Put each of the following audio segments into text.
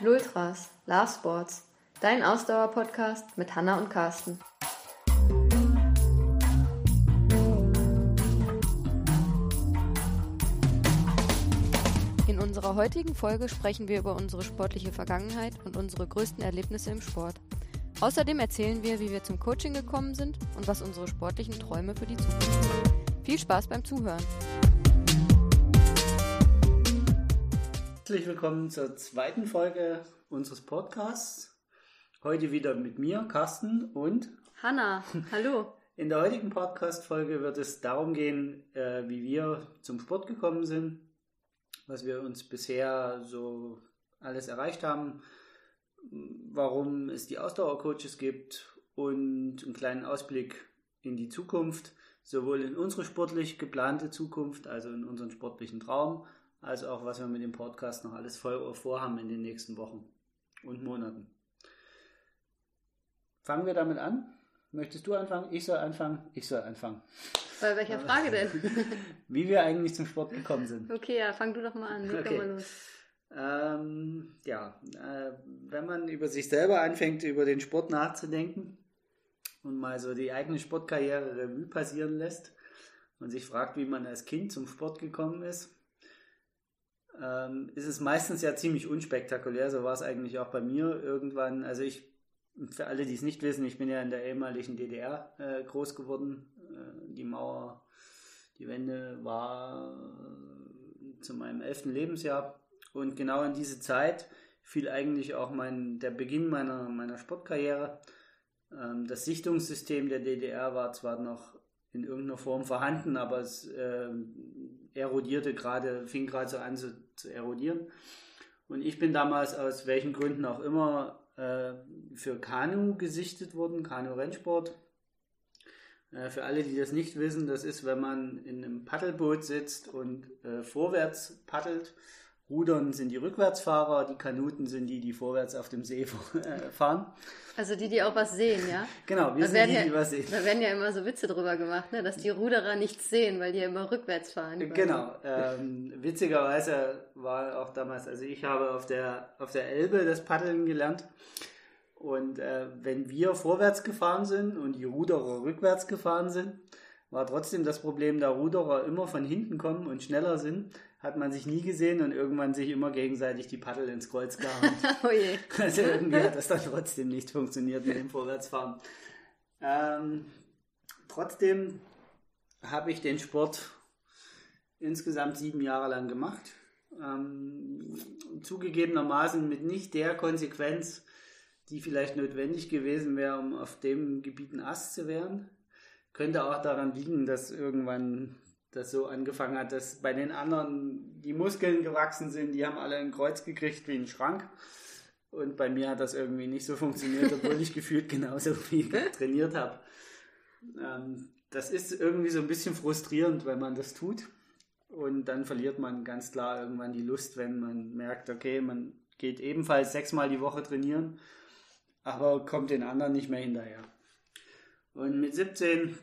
Lultras, Love Sports, dein Ausdauer-Podcast mit Hanna und Carsten. In unserer heutigen Folge sprechen wir über unsere sportliche Vergangenheit und unsere größten Erlebnisse im Sport. Außerdem erzählen wir, wie wir zum Coaching gekommen sind und was unsere sportlichen Träume für die Zukunft sind. Viel Spaß beim Zuhören. Herzlich willkommen zur zweiten Folge unseres Podcasts. Heute wieder mit mir, Carsten und Hanna. Hallo. In der heutigen Podcast-Folge wird es darum gehen, äh, wie wir zum Sport gekommen sind, was wir uns bisher so alles erreicht haben, warum es die Ausdauercoaches gibt und einen kleinen Ausblick in die Zukunft, sowohl in unsere sportlich geplante Zukunft, also in unseren sportlichen Traum, als auch was wir mit dem Podcast noch alles vorhaben in den nächsten Wochen und Monaten. Fangen wir damit an. Möchtest du anfangen? Ich soll anfangen? Ich soll anfangen. Bei welcher Frage denn? Wie wir eigentlich zum Sport gekommen sind. Okay, ja, fang du doch mal an. Okay. mal los. Ähm, ja, äh, wenn man über sich selber anfängt, über den Sport nachzudenken und mal so die eigene Sportkarriere Revue passieren lässt und sich fragt, wie man als Kind zum Sport gekommen ist, ähm, ist es meistens ja ziemlich unspektakulär. So war es eigentlich auch bei mir irgendwann. Also ich, für alle, die es nicht wissen, ich bin ja in der ehemaligen DDR äh, groß geworden. Äh, die Mauer, die Wende war äh, zu meinem elften Lebensjahr. Und genau in diese Zeit fiel eigentlich auch mein, der Beginn meiner, meiner Sportkarriere. Ähm, das Sichtungssystem der DDR war zwar noch in irgendeiner Form vorhanden, aber es äh, erodierte gerade, fing gerade so an zu, zu, erodieren. Und ich bin damals aus welchen Gründen auch immer äh, für Kanu gesichtet worden, Kanu-Rennsport. Äh, für alle, die das nicht wissen, das ist, wenn man in einem Paddelboot sitzt und äh, vorwärts paddelt Rudern sind die Rückwärtsfahrer, die Kanuten sind die, die vorwärts auf dem See fahren. Also die, die auch was sehen, ja? Genau, wir da sind die, ja, die was sehen. Da werden ja immer so Witze drüber gemacht, ne? dass die Ruderer nichts sehen, weil die ja immer rückwärts fahren. Genau. Ähm, witzigerweise war auch damals, also ich habe auf der, auf der Elbe das Paddeln gelernt. Und äh, wenn wir vorwärts gefahren sind und die Ruderer rückwärts gefahren sind, war trotzdem das Problem, da Ruderer immer von hinten kommen und schneller sind, hat man sich nie gesehen und irgendwann sich immer gegenseitig die Paddel ins Kreuz gehauen. oh je. Also irgendwie hat das dann trotzdem nicht funktioniert mit dem Vorwärtsfahren. Ähm, trotzdem habe ich den Sport insgesamt sieben Jahre lang gemacht. Ähm, zugegebenermaßen mit nicht der Konsequenz, die vielleicht notwendig gewesen wäre, um auf dem Gebiet ein Ast zu werden. Könnte auch daran liegen, dass irgendwann das so angefangen hat, dass bei den anderen die Muskeln gewachsen sind, die haben alle ein Kreuz gekriegt wie ein Schrank. Und bei mir hat das irgendwie nicht so funktioniert, obwohl ich gefühlt genauso viel trainiert habe. Ähm, das ist irgendwie so ein bisschen frustrierend, wenn man das tut. Und dann verliert man ganz klar irgendwann die Lust, wenn man merkt, okay, man geht ebenfalls sechsmal die Woche trainieren, aber kommt den anderen nicht mehr hinterher. Und mit 17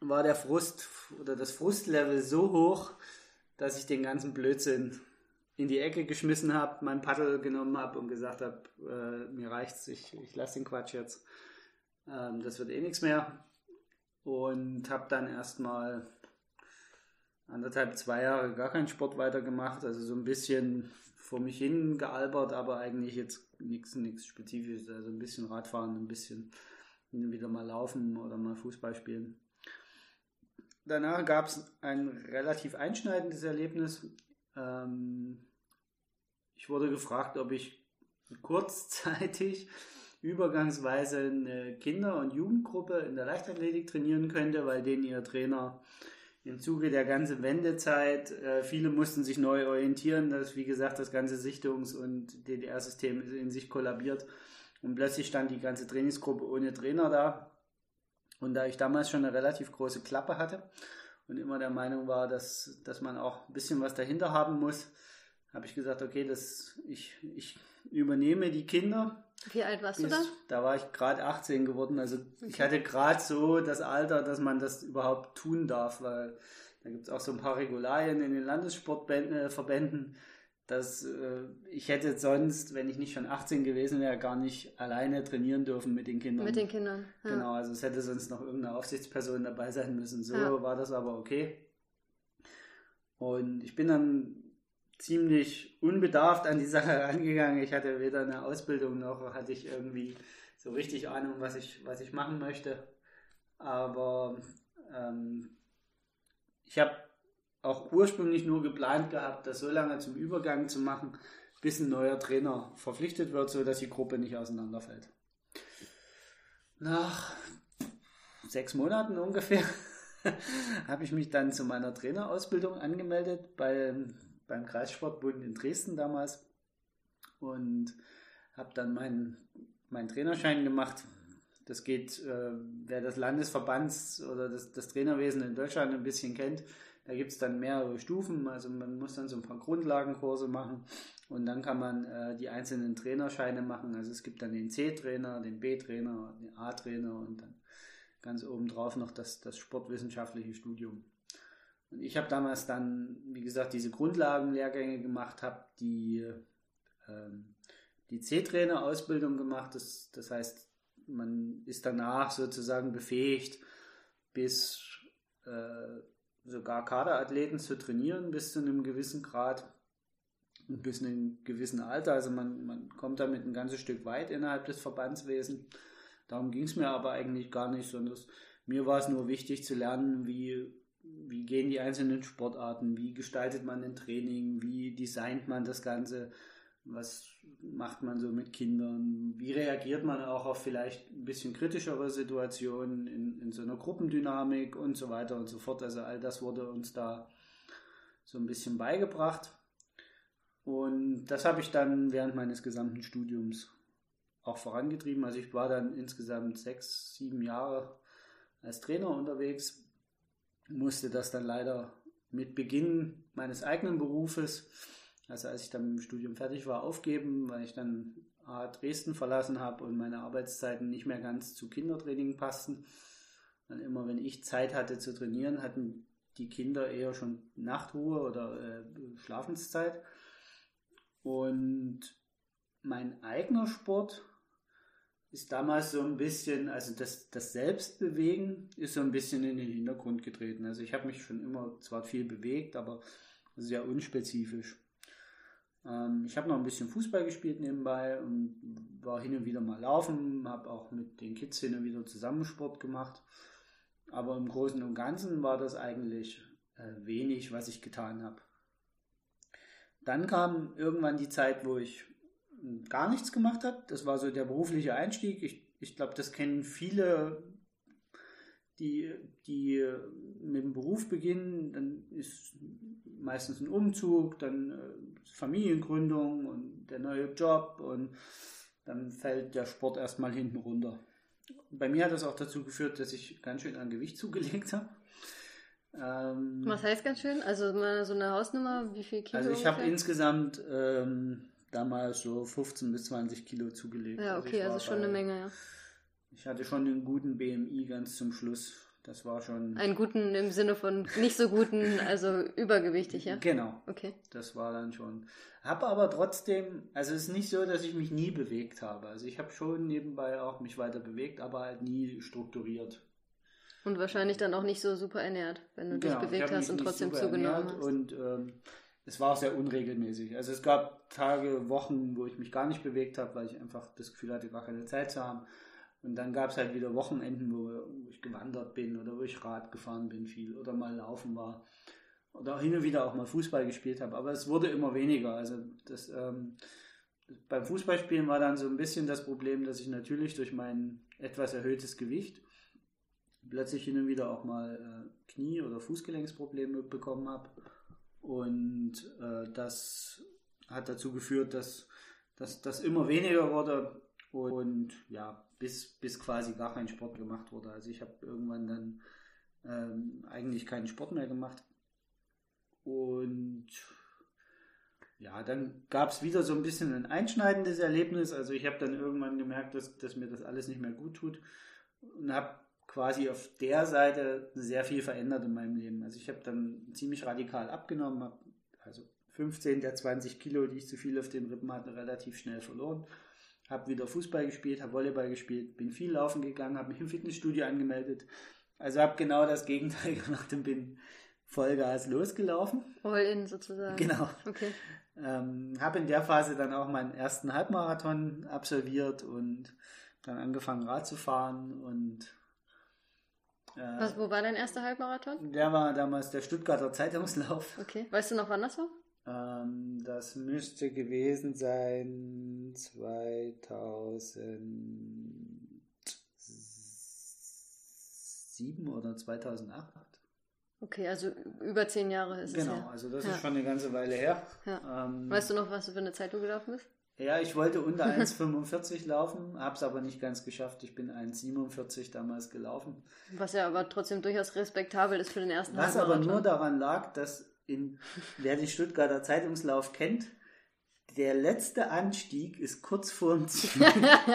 war der Frust oder das Frustlevel so hoch, dass ich den ganzen Blödsinn in die Ecke geschmissen habe, mein Paddel genommen habe und gesagt habe, äh, mir reicht's, ich, ich lasse den Quatsch jetzt. Ähm, das wird eh nichts mehr. Und habe dann erstmal anderthalb, zwei Jahre gar keinen Sport weitergemacht, also so ein bisschen vor mich hin gealbert, aber eigentlich jetzt nichts nichts Spezifisches, also ein bisschen Radfahren, ein bisschen wieder mal laufen oder mal Fußball spielen danach gab es ein relativ einschneidendes Erlebnis. Ähm, ich wurde gefragt, ob ich kurzzeitig übergangsweise eine Kinder- und Jugendgruppe in der Leichtathletik trainieren könnte, weil denen ihr Trainer im Zuge der ganzen Wendezeit, äh, viele mussten sich neu orientieren, dass, wie gesagt, das ganze Sichtungs- und DDR-System in sich kollabiert und plötzlich stand die ganze Trainingsgruppe ohne Trainer da und da ich damals schon eine relativ große Klappe hatte und immer der Meinung war, dass, dass man auch ein bisschen was dahinter haben muss, habe ich gesagt, okay, das, ich, ich übernehme die Kinder. Wie alt warst du da? Da war ich gerade 18 geworden. Also okay. ich hatte gerade so das Alter, dass man das überhaupt tun darf, weil da gibt es auch so ein paar Regularien in den Landessportverbänden, dass äh, ich hätte sonst, wenn ich nicht schon 18 gewesen wäre, gar nicht alleine trainieren dürfen mit den Kindern. Mit den Kindern. Ja. Genau, also es hätte sonst noch irgendeine Aufsichtsperson dabei sein müssen. So ja. war das aber okay. Und ich bin dann ziemlich unbedarft an die Sache herangegangen. Ich hatte weder eine Ausbildung noch hatte ich irgendwie so richtig Ahnung, was ich, was ich machen möchte. Aber ähm, ich habe auch ursprünglich nur geplant gehabt, das so lange zum Übergang zu machen, bis ein neuer Trainer verpflichtet wird, sodass die Gruppe nicht auseinanderfällt. Nach sechs Monaten ungefähr habe ich mich dann zu meiner Trainerausbildung angemeldet bei, beim Kreissportbund in Dresden damals und habe dann meinen, meinen Trainerschein gemacht. Das geht, äh, wer das Landesverbands oder das, das Trainerwesen in Deutschland ein bisschen kennt, da gibt es dann mehrere Stufen, also man muss dann so ein paar Grundlagenkurse machen und dann kann man äh, die einzelnen Trainerscheine machen. Also es gibt dann den C-Trainer, den B-Trainer, den A-Trainer und dann ganz obendrauf noch das, das sportwissenschaftliche Studium. Und ich habe damals dann, wie gesagt, diese Grundlagenlehrgänge gemacht, habe die, ähm, die C-Trainer-Ausbildung gemacht. Das, das heißt, man ist danach sozusagen befähigt, bis äh, sogar Kaderathleten zu trainieren bis zu einem gewissen Grad und bis zu einem gewissen Alter. Also man, man kommt damit ein ganzes Stück weit innerhalb des Verbandswesens. Darum ging es mir aber eigentlich gar nicht, sondern mir war es nur wichtig zu lernen, wie, wie gehen die einzelnen Sportarten, wie gestaltet man ein Training, wie designt man das Ganze, was macht man so mit Kindern? Wie reagiert man auch auf vielleicht ein bisschen kritischere Situationen in, in so einer Gruppendynamik und so weiter und so fort? Also all das wurde uns da so ein bisschen beigebracht. Und das habe ich dann während meines gesamten Studiums auch vorangetrieben. Also ich war dann insgesamt sechs, sieben Jahre als Trainer unterwegs, musste das dann leider mit Beginn meines eigenen Berufes also als ich dann mit dem Studium fertig war, aufgeben, weil ich dann A, Dresden verlassen habe und meine Arbeitszeiten nicht mehr ganz zu Kindertraining passten. Dann immer, wenn ich Zeit hatte zu trainieren, hatten die Kinder eher schon Nachtruhe oder äh, Schlafenszeit. Und mein eigener Sport ist damals so ein bisschen, also das, das Selbstbewegen ist so ein bisschen in den Hintergrund getreten. Also ich habe mich schon immer zwar viel bewegt, aber sehr unspezifisch. Ähm, ich habe noch ein bisschen Fußball gespielt nebenbei und war hin und wieder mal laufen, habe auch mit den Kids hin und wieder Zusammensport gemacht. Aber im Großen und Ganzen war das eigentlich äh, wenig, was ich getan habe. Dann kam irgendwann die Zeit, wo ich gar nichts gemacht habe. Das war so der berufliche Einstieg. Ich, ich glaube, das kennen viele, die, die mit dem Beruf beginnen. Dann ist meistens ein Umzug, dann äh, Familiengründung und der neue Job und dann fällt der Sport erstmal hinten runter. Bei mir hat das auch dazu geführt, dass ich ganz schön an Gewicht zugelegt habe. Ähm, Was heißt ganz schön? Also mal so eine Hausnummer, wie viel Kilo? Also ich habe insgesamt ähm, damals so 15 bis 20 Kilo zugelegt. Ja, also okay, also, also schon eine Menge, ja. Ich hatte schon einen guten BMI ganz zum Schluss. Das war schon. Einen guten im Sinne von nicht so guten, also übergewichtig, ja? Genau. Okay. Das war dann schon. Habe aber trotzdem, also es ist nicht so, dass ich mich nie bewegt habe. Also ich habe schon nebenbei auch mich weiter bewegt, aber halt nie strukturiert. Und wahrscheinlich dann auch nicht so super ernährt, wenn du genau, dich bewegt hast und trotzdem zugenommen hast. Und ähm, es war auch sehr unregelmäßig. Also es gab Tage, Wochen, wo ich mich gar nicht bewegt habe, weil ich einfach das Gefühl hatte, gar keine Zeit zu haben. Und dann gab es halt wieder Wochenenden, wo, ich gewandert bin oder wo ich Rad gefahren bin viel oder mal laufen war. Oder hin und wieder auch mal Fußball gespielt habe. Aber es wurde immer weniger. Also das, ähm, beim Fußballspielen war dann so ein bisschen das Problem, dass ich natürlich durch mein etwas erhöhtes Gewicht plötzlich hin und wieder auch mal äh, Knie- oder Fußgelenksprobleme bekommen habe. Und äh, das hat dazu geführt, dass das immer weniger wurde. Und ja, bis, bis quasi gar kein Sport gemacht wurde. Also ich habe irgendwann dann ähm, eigentlich keinen Sport mehr gemacht. Und ja, dann gab es wieder so ein bisschen ein einschneidendes Erlebnis. Also ich habe dann irgendwann gemerkt, dass, dass mir das alles nicht mehr gut tut und habe quasi auf der Seite sehr viel verändert in meinem Leben. Also ich habe dann ziemlich radikal abgenommen, habe also 15 der 20 Kilo, die ich zu viel auf den Rippen hatte, relativ schnell verloren. Habe wieder Fußball gespielt, habe Volleyball gespielt, bin viel laufen gegangen, habe mich im Fitnessstudio angemeldet. Also habe genau das Gegenteil gemacht und bin Vollgas losgelaufen. All in sozusagen. Genau. Okay. Ähm, habe in der Phase dann auch meinen ersten Halbmarathon absolviert und dann angefangen Rad zu fahren und äh, Was, wo war dein erster Halbmarathon? Der war damals der Stuttgarter Zeitungslauf. Okay. Weißt du noch, wann das war? Ähm, das müsste gewesen sein 2007 oder 2008. Okay, also über zehn Jahre ist genau, es Genau, also das ja. ist schon eine ganze Weile her. Ja. Ähm, weißt du noch, was du für eine Zeit du gelaufen bist? Ja, ich wollte unter 1,45 laufen, habe es aber nicht ganz geschafft. Ich bin 1,47 damals gelaufen. Was ja aber trotzdem durchaus respektabel ist für den ersten Was aber nur daran lag, dass in, wer den Stuttgarter Zeitungslauf kennt, der letzte Anstieg ist kurz vor dem Ziel.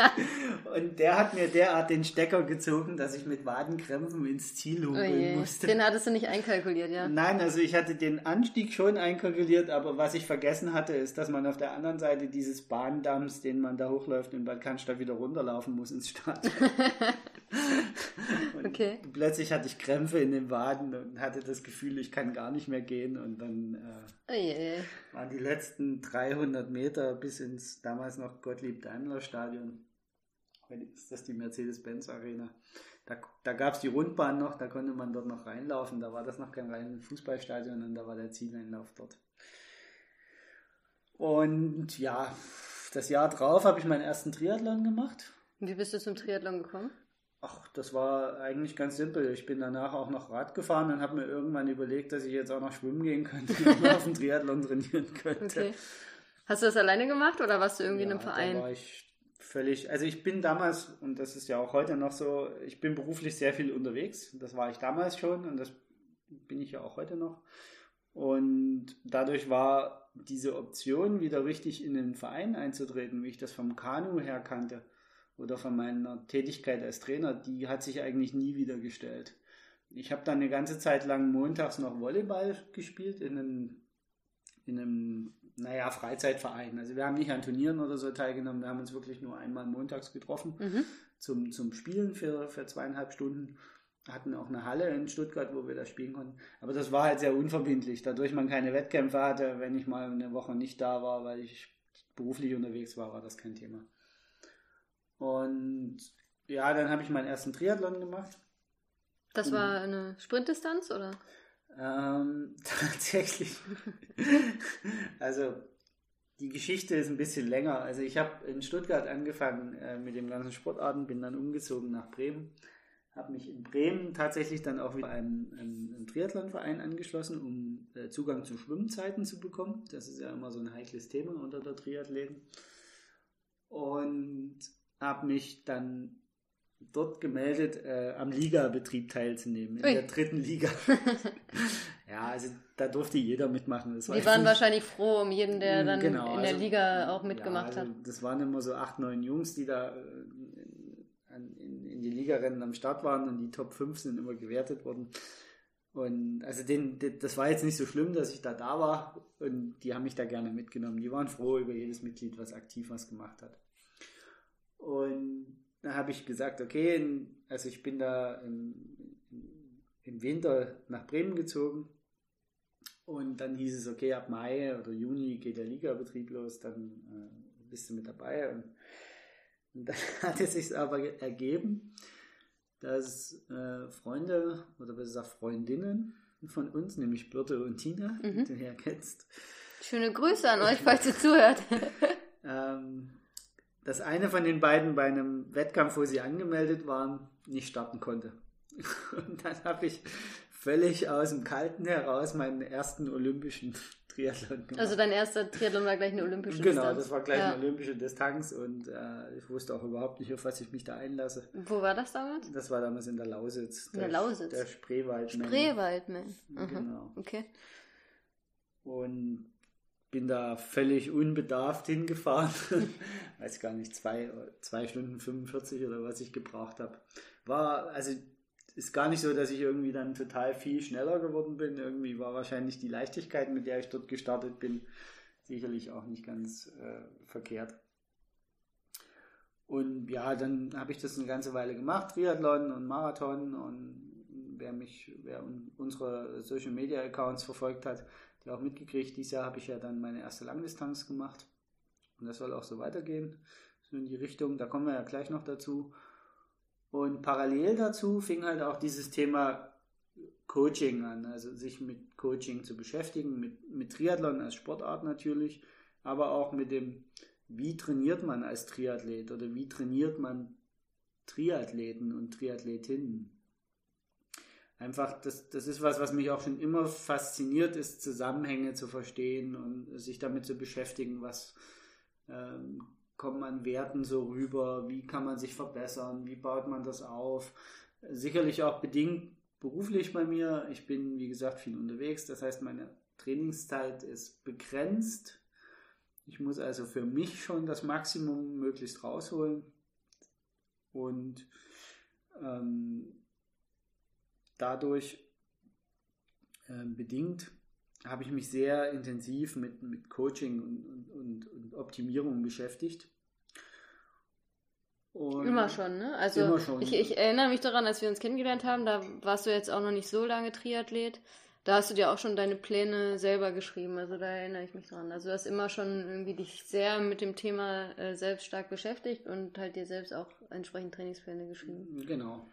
und der hat mir derart den Stecker gezogen, dass ich mit Wadenkrämpfen ins Ziel humpeln oh musste. Den hattest du nicht einkalkuliert, ja? Nein, also ich hatte den Anstieg schon einkalkuliert, aber was ich vergessen hatte, ist, dass man auf der anderen Seite dieses Bahndamms, den man da hochläuft in Bad Cannstatt wieder runterlaufen muss ins Stadion. okay. Plötzlich hatte ich Krämpfe in den Waden und hatte das Gefühl, ich kann gar nicht mehr gehen und dann äh, oh waren die letzten 300 500 Meter bis ins damals noch Gottlieb-Daimler-Stadion. Heute ist das die Mercedes-Benz Arena. Da, da gab es die Rundbahn noch, da konnte man dort noch reinlaufen. Da war das noch kein reines Fußballstadion und da war der Zieleinlauf dort. Und ja, das Jahr drauf habe ich meinen ersten Triathlon gemacht. Wie bist du zum Triathlon gekommen? Ach, das war eigentlich ganz simpel. Ich bin danach auch noch Rad gefahren und habe mir irgendwann überlegt, dass ich jetzt auch noch schwimmen gehen könnte und auf dem Triathlon trainieren könnte. Okay. Hast du das alleine gemacht oder warst du irgendwie ja, in einem Verein? Da war ich völlig, also ich bin damals, und das ist ja auch heute noch so, ich bin beruflich sehr viel unterwegs. Das war ich damals schon und das bin ich ja auch heute noch. Und dadurch war diese Option, wieder richtig in den Verein einzutreten, wie ich das vom Kanu her kannte oder von meiner Tätigkeit als Trainer, die hat sich eigentlich nie wieder gestellt. Ich habe dann eine ganze Zeit lang montags noch Volleyball gespielt in einem, in einem naja, Freizeitverein. Also wir haben nicht an Turnieren oder so teilgenommen, wir haben uns wirklich nur einmal montags getroffen mhm. zum, zum Spielen für, für zweieinhalb Stunden. Hatten auch eine Halle in Stuttgart, wo wir da spielen konnten. Aber das war halt sehr unverbindlich. Dadurch man keine Wettkämpfe hatte, wenn ich mal eine Woche nicht da war, weil ich beruflich unterwegs war, war das kein Thema. Und ja, dann habe ich meinen ersten Triathlon gemacht. Das war eine Sprintdistanz, oder? Ähm, tatsächlich. also die Geschichte ist ein bisschen länger. Also ich habe in Stuttgart angefangen äh, mit den ganzen Sportarten, bin dann umgezogen nach Bremen, habe mich in Bremen tatsächlich dann auch wieder einem, einem, einem Triathlonverein angeschlossen, um äh, Zugang zu Schwimmzeiten zu bekommen. Das ist ja immer so ein heikles Thema unter der Triathleten. Und habe mich dann dort gemeldet, äh, am Ligabetrieb teilzunehmen, in Ui. der dritten Liga. ja, also da durfte jeder mitmachen. Das Die waren wahrscheinlich froh um jeden, der mm, dann genau, in der also, Liga auch mitgemacht ja, also hat. Das waren immer so acht, neun Jungs, die da äh, in, in, die Ligarennen am Start waren und die Top 5 sind immer gewertet worden. Und also den, den, das war jetzt nicht so schlimm, dass ich da da war und die haben mich da gerne mitgenommen. Die waren froh über jedes Mitglied, was aktiv was gemacht hat. Und dann habe ich gesagt, okay, also ich bin da im, im Winter nach Bremen gezogen und dann hieß es, okay, ab Mai oder Juni geht der Ligabetrieb los, dann äh, bist du mit dabei. Und, und dann hat es sich aber ergeben, dass äh, Freunde oder besser gesagt Freundinnen von uns, nämlich Birte und Tina, mhm. die du ja kennst. Schöne Grüße an euch, falls ihr zuhört. ähm, dass eine von den beiden bei einem Wettkampf, wo sie angemeldet waren, nicht starten konnte. Und dann habe ich völlig aus dem Kalten heraus meinen ersten olympischen Triathlon gemacht. Also dein erster Triathlon war gleich eine olympische genau, Distanz? Genau, das war gleich ja. eine olympische Distanz und äh, ich wusste auch überhaupt nicht, auf was ich mich da einlasse. Wo war das damals? Das war damals in der Lausitz. In der, der Lausitz? Der Spreewaldman. Spreewaldman. Mhm. Genau. Okay. Und bin da völlig unbedarft hingefahren. Weiß gar nicht, zwei, zwei Stunden 45 oder was ich gebraucht habe. War, also ist gar nicht so, dass ich irgendwie dann total viel schneller geworden bin. Irgendwie war wahrscheinlich die Leichtigkeit, mit der ich dort gestartet bin, sicherlich auch nicht ganz äh, verkehrt. Und ja, dann habe ich das eine ganze Weile gemacht, Triathlon und Marathon. Und wer mich, wer unsere Social Media Accounts verfolgt hat, der auch mitgekriegt, dieses Jahr habe ich ja dann meine erste Langdistanz gemacht. Und das soll auch so weitergehen. So in die Richtung, da kommen wir ja gleich noch dazu. Und parallel dazu fing halt auch dieses Thema Coaching an, also sich mit Coaching zu beschäftigen, mit, mit Triathlon als Sportart natürlich, aber auch mit dem wie trainiert man als Triathlet oder wie trainiert man Triathleten und Triathletinnen? Einfach, das, das ist was, was mich auch schon immer fasziniert ist, Zusammenhänge zu verstehen und sich damit zu beschäftigen, was ähm, kommt man Werten so rüber, wie kann man sich verbessern, wie baut man das auf. Sicherlich auch bedingt beruflich bei mir. Ich bin, wie gesagt, viel unterwegs, das heißt, meine Trainingszeit ist begrenzt ich muss also für mich schon das Maximum möglichst rausholen. Und ähm, dadurch äh, bedingt habe ich mich sehr intensiv mit, mit Coaching und, und, und Optimierung beschäftigt. Und immer schon, ne? Also schon. Ich, ich, erinnere mich daran, als wir uns kennengelernt haben, da warst du jetzt auch noch nicht so lange Triathlet. Da hast du dir auch schon deine Pläne selber geschrieben, also da erinnere ich mich dran. Also du hast immer schon irgendwie dich sehr mit dem Thema äh, selbst stark beschäftigt und halt dir selbst auch entsprechend Trainingspläne geschrieben. Genau.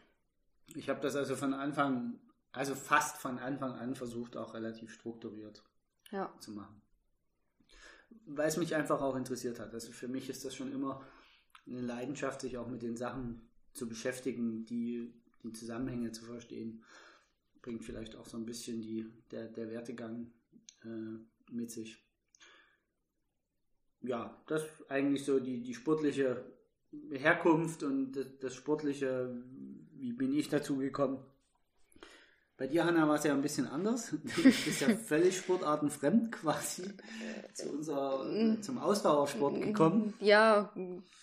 Ich habe das also von Anfang, also fast von Anfang an versucht, auch relativ strukturiert ja. zu machen. Weil es mich einfach auch interessiert hat. Also für mich ist das schon immer eine Leidenschaft, sich auch mit den Sachen zu beschäftigen, die, die Zusammenhänge zu verstehen bringt vielleicht auch so ein bisschen die, der, der Wertegang äh, mit sich. Ja, das ist eigentlich so die, die sportliche Herkunft und das, das sportliche, wie bin ich dazu gekommen. Bei dir, Hanna, war es ja ein bisschen anders. Du bist ja völlig sportartenfremd quasi zu unser, zum Ausdauersport gekommen. Ja,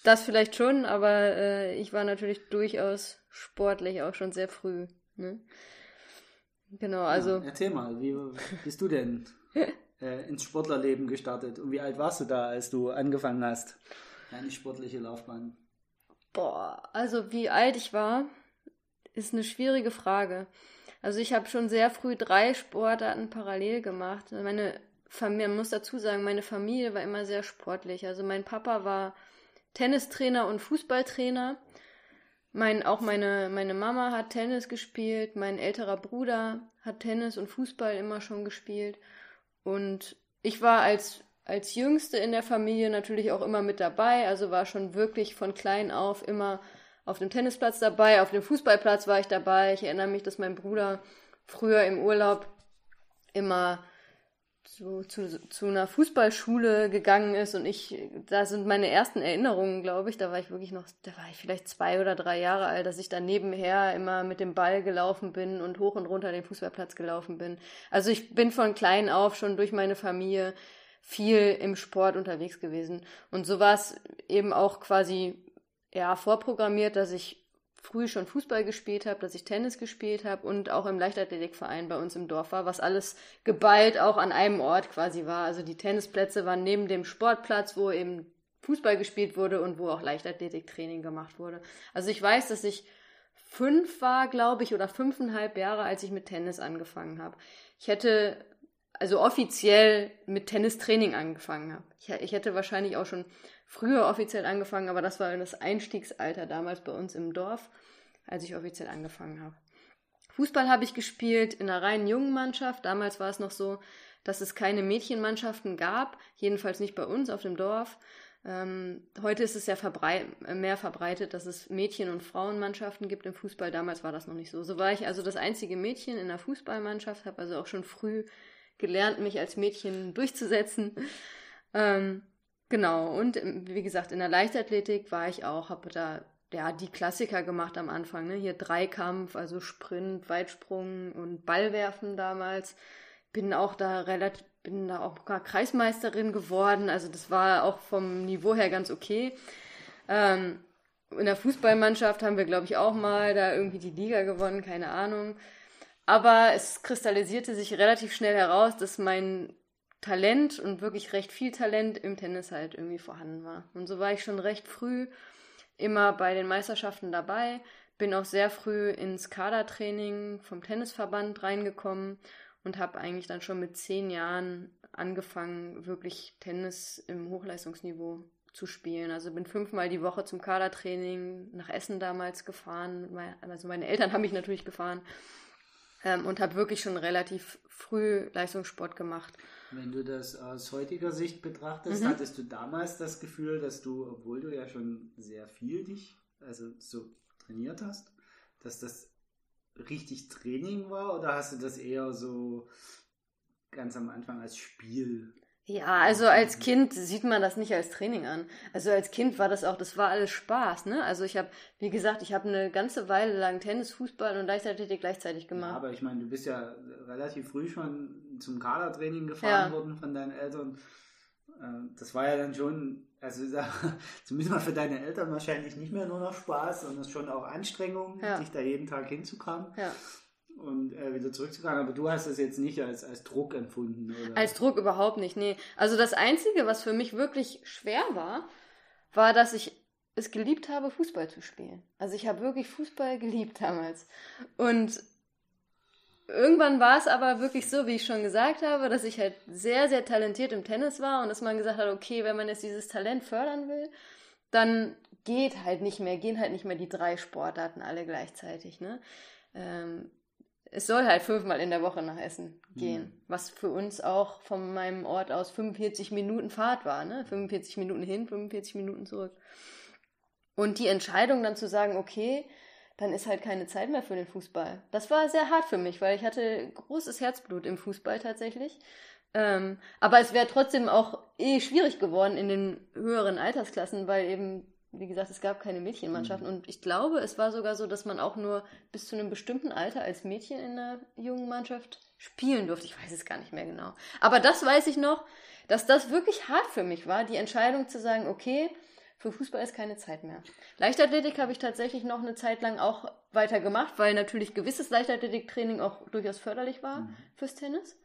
das vielleicht schon, aber äh, ich war natürlich durchaus sportlich auch schon sehr früh. Ne? Genau, also. Ja, erzähl mal, wie bist du denn äh, ins Sportlerleben gestartet und wie alt warst du da, als du angefangen hast, deine sportliche Laufbahn? Boah, also wie alt ich war, ist eine schwierige Frage. Also ich habe schon sehr früh drei Sportarten parallel gemacht. Meine Familie, man muss dazu sagen, meine Familie war immer sehr sportlich. Also mein Papa war Tennistrainer und Fußballtrainer mein, auch meine, meine Mama hat Tennis gespielt, mein älterer Bruder hat Tennis und Fußball immer schon gespielt. Und ich war als, als Jüngste in der Familie natürlich auch immer mit dabei, also war schon wirklich von klein auf immer auf dem Tennisplatz dabei, auf dem Fußballplatz war ich dabei. Ich erinnere mich, dass mein Bruder früher im Urlaub immer zu, zu, zu einer Fußballschule gegangen ist und ich, da sind meine ersten Erinnerungen, glaube ich, da war ich wirklich noch, da war ich vielleicht zwei oder drei Jahre alt, dass ich da nebenher immer mit dem Ball gelaufen bin und hoch und runter den Fußballplatz gelaufen bin. Also ich bin von klein auf schon durch meine Familie viel im Sport unterwegs gewesen. Und so war es eben auch quasi ja vorprogrammiert, dass ich früh schon Fußball gespielt habe, dass ich Tennis gespielt habe und auch im Leichtathletikverein bei uns im Dorf war, was alles geballt auch an einem Ort quasi war. Also die Tennisplätze waren neben dem Sportplatz, wo eben Fußball gespielt wurde und wo auch Leichtathletiktraining gemacht wurde. Also ich weiß, dass ich fünf war, glaube ich, oder fünfeinhalb Jahre, als ich mit Tennis angefangen habe. Ich hätte also offiziell mit Tennistraining angefangen habe. Ich, ich hätte wahrscheinlich auch schon früher offiziell angefangen, aber das war das Einstiegsalter damals bei uns im Dorf, als ich offiziell angefangen habe. Fußball habe ich gespielt in einer reinen jungen Mannschaft. Damals war es noch so, dass es keine Mädchenmannschaften gab, jedenfalls nicht bei uns auf dem Dorf. Ähm, heute ist es ja verbrei mehr verbreitet, dass es Mädchen- und Frauenmannschaften gibt im Fußball. Damals war das noch nicht so. So war ich also das einzige Mädchen in der Fußballmannschaft, habe also auch schon früh gelernt, mich als Mädchen durchzusetzen. Ähm, Genau, und ähm, wie gesagt, in der Leichtathletik war ich auch, habe da ja die Klassiker gemacht am Anfang, ne? Hier Dreikampf, also Sprint, Weitsprung und Ballwerfen damals. Bin auch da relativ, bin da auch Kreismeisterin geworden, also das war auch vom Niveau her ganz okay. Ähm, in der Fußballmannschaft haben wir, glaube ich, auch mal da irgendwie die Liga gewonnen, keine Ahnung. Aber es kristallisierte sich relativ schnell heraus, dass mein Talent und wirklich recht viel Talent im Tennis halt irgendwie vorhanden war. Und so war ich schon recht früh immer bei den Meisterschaften dabei, bin auch sehr früh ins Kadertraining vom Tennisverband reingekommen und habe eigentlich dann schon mit zehn Jahren angefangen, wirklich Tennis im Hochleistungsniveau zu spielen. Also bin fünfmal die Woche zum Kadertraining nach Essen damals gefahren. Also meine Eltern haben mich natürlich gefahren ähm, und habe wirklich schon relativ früh Leistungssport gemacht. Wenn du das aus heutiger Sicht betrachtest, mhm. hattest du damals das Gefühl, dass du, obwohl du ja schon sehr viel dich, also so trainiert hast, dass das richtig Training war oder hast du das eher so ganz am Anfang als Spiel ja, also als Kind sieht man das nicht als Training an. Also als Kind war das auch, das war alles Spaß, ne? Also ich habe, wie gesagt, ich habe eine ganze Weile lang Tennis, Fußball und Leichtathletik gleichzeitig gemacht. Ja, aber ich meine, du bist ja relativ früh schon zum Kadertraining gefahren ja. worden von deinen Eltern. Ähm, das war ja dann schon, also zumindest mal für deine Eltern wahrscheinlich nicht mehr nur noch Spaß, sondern schon auch Anstrengung, ja. sich da jeden Tag hinzukommen. Ja und äh, wieder zurückzukommen. Aber du hast das jetzt nicht als, als Druck empfunden, oder? Als Druck überhaupt nicht, nee. Also das Einzige, was für mich wirklich schwer war, war, dass ich es geliebt habe, Fußball zu spielen. Also ich habe wirklich Fußball geliebt damals. Und irgendwann war es aber wirklich so, wie ich schon gesagt habe, dass ich halt sehr, sehr talentiert im Tennis war und dass man gesagt hat, okay, wenn man jetzt dieses Talent fördern will, dann geht halt nicht mehr, gehen halt nicht mehr die drei Sportarten alle gleichzeitig. Ne? Ähm, es soll halt fünfmal in der Woche nach Essen gehen, mhm. was für uns auch von meinem Ort aus 45 Minuten Fahrt war, ne? 45 Minuten hin, 45 Minuten zurück. Und die Entscheidung dann zu sagen, okay, dann ist halt keine Zeit mehr für den Fußball. Das war sehr hart für mich, weil ich hatte großes Herzblut im Fußball tatsächlich. Ähm, aber es wäre trotzdem auch eh schwierig geworden in den höheren Altersklassen, weil eben wie gesagt, es gab keine Mädchenmannschaften mhm. und ich glaube, es war sogar so, dass man auch nur bis zu einem bestimmten Alter als Mädchen in einer jungen Mannschaft spielen durfte. Ich weiß es gar nicht mehr genau. Aber das weiß ich noch, dass das wirklich hart für mich war, die Entscheidung zu sagen, okay, für Fußball ist keine Zeit mehr. Leichtathletik habe ich tatsächlich noch eine Zeit lang auch weiter gemacht, weil natürlich gewisses Leichtathletiktraining auch durchaus förderlich war mhm. fürs Tennis.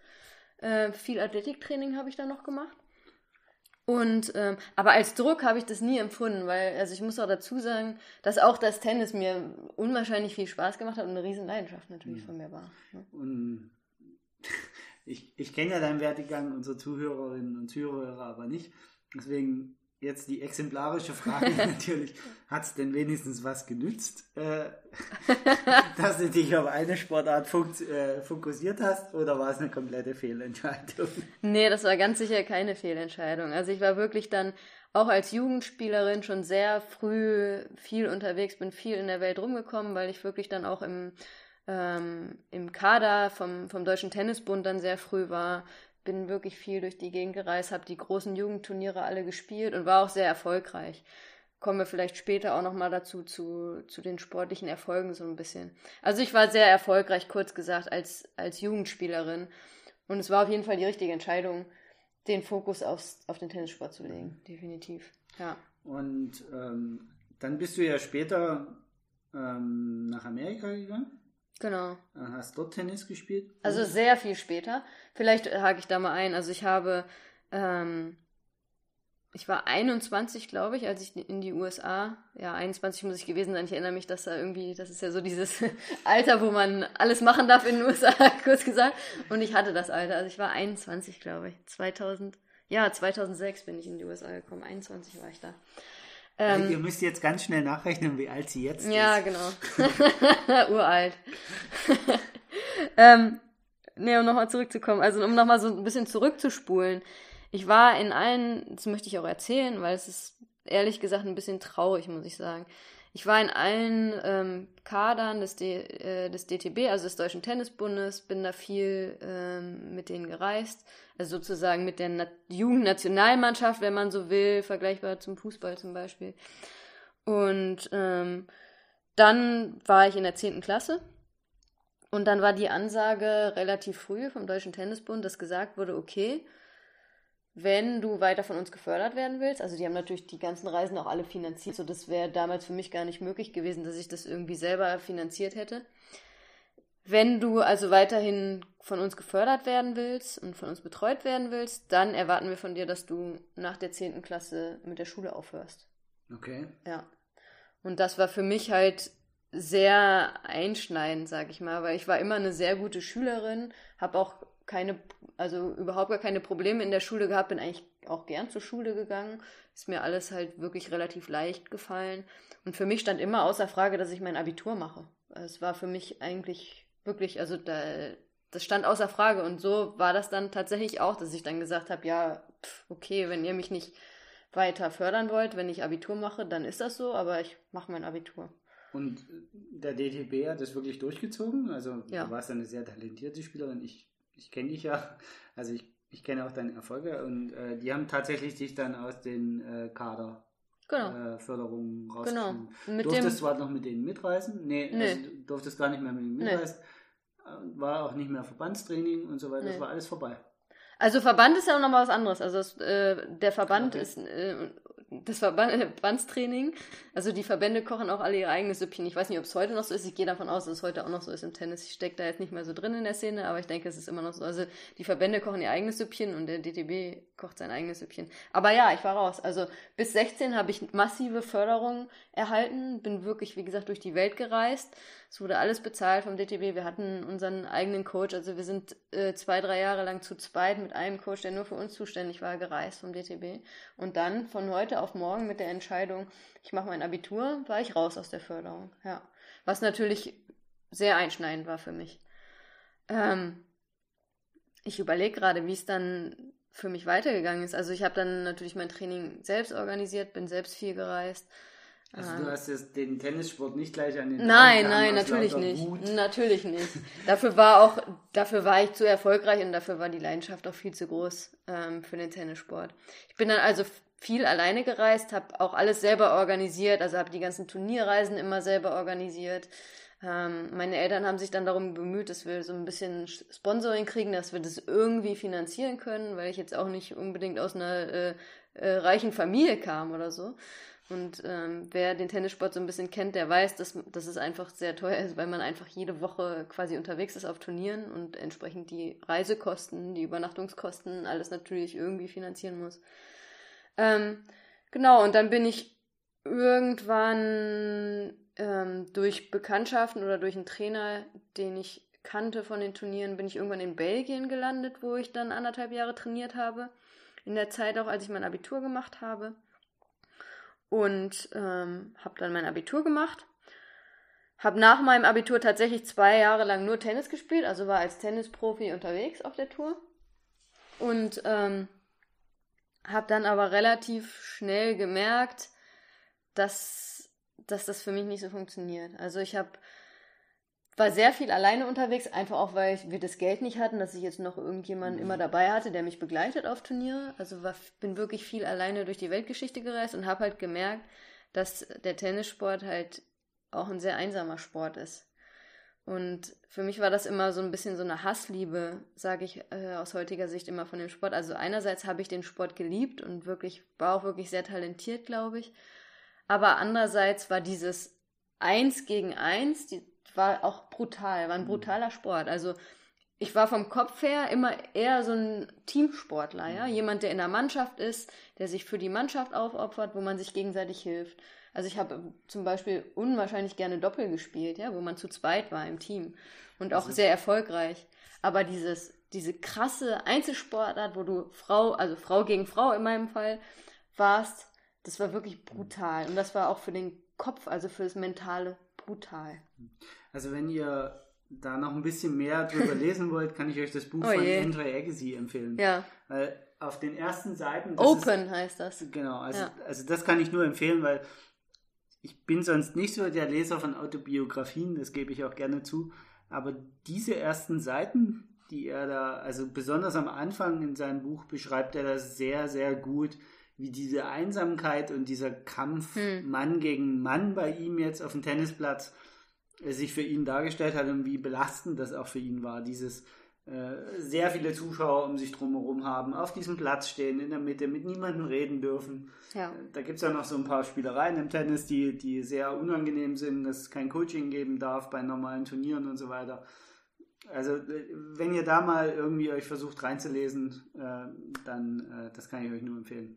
Äh, viel Athletiktraining habe ich dann noch gemacht. Und ähm, aber als Druck habe ich das nie empfunden, weil also ich muss auch dazu sagen, dass auch das Tennis mir unwahrscheinlich viel Spaß gemacht hat und eine riesen Leidenschaft natürlich mhm. von mir war. Ne? Und ich, ich kenne ja deinen Werdegang, unsere Zuhörerinnen und Zuhörer aber nicht. Deswegen jetzt die exemplarische Frage natürlich, hat es denn wenigstens was genützt, äh, dass du dich auf eine Sportart äh, fokussiert hast oder war es eine komplette Fehlentscheidung? Nee, das war ganz sicher keine Fehlentscheidung. Also ich war wirklich dann auch als Jugendspielerin schon sehr früh viel unterwegs, bin viel in der Welt rumgekommen, weil ich wirklich dann auch im ähm, im Kader vom, vom Deutschen Tennisbund dann sehr früh war, bin wirklich viel durch die Gegend gereist, habe die großen Jugendturniere alle gespielt und war auch sehr erfolgreich. Kommen wir vielleicht später auch nochmal dazu, zu, zu den sportlichen Erfolgen so ein bisschen. Also ich war sehr erfolgreich, kurz gesagt, als, als Jugendspielerin. Und es war auf jeden Fall die richtige Entscheidung, den Fokus aufs, auf den Tennissport zu legen, definitiv. Ja. Und ähm, dann bist du ja später ähm, nach Amerika gegangen. Genau. Äh, hast dort Tennis gespielt? Also sehr viel später. Vielleicht hake ich da mal ein. Also ich habe, ähm, ich war 21, glaube ich, als ich in die USA, ja, 21 muss ich gewesen sein. Ich erinnere mich, dass da irgendwie, das ist ja so dieses Alter, wo man alles machen darf in den USA, kurz gesagt. Und ich hatte das Alter. Also ich war 21, glaube ich. 2000, ja, 2006 bin ich in die USA gekommen. 21 war ich da. Ähm, Ihr müsst jetzt ganz schnell nachrechnen, wie alt sie jetzt ja, ist. Ja, genau. Uralt. ähm, ne, um nochmal zurückzukommen, also um nochmal so ein bisschen zurückzuspulen. Ich war in allen, das möchte ich auch erzählen, weil es ist ehrlich gesagt ein bisschen traurig, muss ich sagen. Ich war in allen ähm, Kadern des, D, äh, des DTB, also des Deutschen Tennisbundes, bin da viel ähm, mit denen gereist, also sozusagen mit der Na Jugendnationalmannschaft, wenn man so will, vergleichbar zum Fußball zum Beispiel. Und ähm, dann war ich in der 10. Klasse und dann war die Ansage relativ früh vom Deutschen Tennisbund, dass gesagt wurde, okay, wenn du weiter von uns gefördert werden willst, also die haben natürlich die ganzen Reisen auch alle finanziert, so das wäre damals für mich gar nicht möglich gewesen, dass ich das irgendwie selber finanziert hätte. Wenn du also weiterhin von uns gefördert werden willst und von uns betreut werden willst, dann erwarten wir von dir, dass du nach der 10. Klasse mit der Schule aufhörst. Okay. Ja. Und das war für mich halt sehr einschneidend, sag ich mal, weil ich war immer eine sehr gute Schülerin, habe auch keine, also überhaupt gar keine Probleme in der Schule gehabt, bin eigentlich auch gern zur Schule gegangen. Ist mir alles halt wirklich relativ leicht gefallen. Und für mich stand immer außer Frage, dass ich mein Abitur mache. Es war für mich eigentlich wirklich, also da, das stand außer Frage. Und so war das dann tatsächlich auch, dass ich dann gesagt habe, ja, pff, okay, wenn ihr mich nicht weiter fördern wollt, wenn ich Abitur mache, dann ist das so, aber ich mache mein Abitur. Und der DTB hat das wirklich durchgezogen. Also Ja. du warst eine sehr talentierte Spielerin. Ich, ich kenne dich ja. Also ich, ich kenne auch deine Erfolge. Und äh, die haben tatsächlich dich dann aus den äh, Kader Genau. äh, Förderungen Genau. rausgenommen. Mit durftest zwar noch mit denen mitreisen? Nee, Nee. Also, du durftest gar nicht mehr mit denen Nee. mitreisen. Äh, War auch nicht mehr Verbandstraining und so weiter. Das Nee. war alles vorbei. also Verband ist ja auch nochmal was anderes. Also es, äh, der Verband Okay. ist äh, das Verban Verbandstraining. Also die Verbände kochen auch alle ihre eigene Süppchen. Ich weiß nicht, ob es heute noch so ist. Ich gehe davon aus, dass es heute auch noch so ist im Tennis. Ich stecke da jetzt nicht mehr so drin in der Szene, aber ich denke, es ist immer noch so. Also die Verbände kochen ihr eigenes Süppchen und der DTB kocht sein eigenes Süppchen. Aber ja, ich war raus. Also bis 16 habe ich massive Förderung erhalten, bin wirklich, wie gesagt, durch die Welt gereist. Es wurde alles bezahlt vom DTB. Wir hatten unseren eigenen Coach. Also wir sind äh, zwei, drei Jahre lang zu zweit mit einem Coach, der nur für uns zuständig war, gereist vom DTB. Und dann von heute auf morgen mit der Entscheidung, ich mache mein Abitur, war ich raus aus der Förderung. Ja. Was natürlich sehr einschneidend war für mich. Ähm, ich überlege gerade, wie es dann für mich weitergegangen ist. Also ich habe dann natürlich mein Training selbst organisiert, bin selbst viel gereist. Also Ähm, du hast jetzt den Tennissport nicht gleich an den Nein, Rand nein, natürlich nicht. Wut. Natürlich nicht. Dafür war auch, dafür war ich zu erfolgreich und dafür war die Leidenschaft auch viel zu groß ähm, für den Tennissport. Ich bin dann also viel alleine gereist, habe auch alles selber organisiert, also habe die ganzen Turnierreisen immer selber organisiert. Ähm, meine Eltern haben sich dann darum bemüht, dass wir so ein bisschen Sponsoring kriegen, dass wir das irgendwie finanzieren können, weil ich jetzt auch nicht unbedingt aus einer äh, äh, reichen Familie kam oder so. Und ähm, wer den Tennissport so ein bisschen kennt, der weiß, dass, dass es einfach sehr teuer ist, weil man einfach jede Woche quasi unterwegs ist auf Turnieren und entsprechend die Reisekosten, die Übernachtungskosten, alles natürlich irgendwie finanzieren muss. Ähm, genau, und dann bin ich irgendwann ähm, durch Bekanntschaften oder durch einen Trainer, den ich kannte von den Turnieren, bin ich irgendwann in Belgien gelandet, wo ich dann anderthalb Jahre trainiert habe. In der Zeit auch, als ich mein Abitur gemacht habe und ähm, habe dann mein Abitur gemacht. Habe nach meinem Abitur tatsächlich zwei Jahre lang nur Tennis gespielt, also war als Tennisprofi unterwegs auf der Tour. Und ähm, habe dann aber relativ schnell gemerkt, dass, dass das für mich nicht so funktioniert. Also ich habe war sehr viel alleine unterwegs, einfach auch, weil wir das Geld nicht hatten, dass ich jetzt noch irgendjemanden immer dabei hatte, der mich begleitet auf Turniere. Also war, bin wirklich viel alleine durch die Weltgeschichte gereist und habe halt gemerkt, dass der Tennissport halt auch ein sehr einsamer Sport ist. Und für mich war das immer so ein bisschen so eine Hassliebe, sage ich äh, aus heutiger Sicht immer von dem Sport. Also einerseits habe ich den Sport geliebt und wirklich war auch wirklich sehr talentiert, glaube ich. Aber andererseits war dieses Eins gegen Eins, die war auch brutal, war ein brutaler Sport. Also ich war vom Kopf her immer eher so ein Teamsportler, ja, jemand, der in der Mannschaft ist, der sich für die Mannschaft aufopfert, wo man sich gegenseitig hilft. Also ich habe zum Beispiel unwahrscheinlich gerne Doppel gespielt, ja, wo man zu zweit war im Team und auch sehr erfolgreich. Aber dieses, diese krasse Einzelsportart, wo du Frau, also Frau gegen Frau in meinem Fall warst, das war wirklich brutal. Und das war auch für den Kopf, also für das Mentale brutal. Also wenn ihr da noch ein bisschen mehr drüber lesen wollt, kann ich euch das Buch Oh von. Andre Agassi empfehlen. Ja, Weil auf den ersten Seiten... Open heißt das. Ist, genau, also, Ja. also das kann ich nur empfehlen, weil ich bin sonst nicht so der Leser von Autobiografien, das gebe ich auch gerne zu. Aber diese ersten Seiten, die er da, also besonders am Anfang in seinem Buch beschreibt er das sehr, sehr gut, wie diese Einsamkeit und dieser Kampf Hm. Mann gegen Mann bei ihm jetzt auf dem Tennisplatz sich für ihn dargestellt hat und wie belastend das auch für ihn war, dieses äh, sehr viele Zuschauer um sich drumherum haben, auf diesem Platz stehen, in der Mitte, mit niemandem reden dürfen. Ja. Äh, da gibt es ja noch so ein paar Spielereien im Tennis, die, die sehr unangenehm sind, dass es kein Coaching geben darf bei normalen Turnieren und so weiter. Also äh, wenn ihr da mal irgendwie euch versucht reinzulesen, äh, dann äh, das kann ich euch nur empfehlen.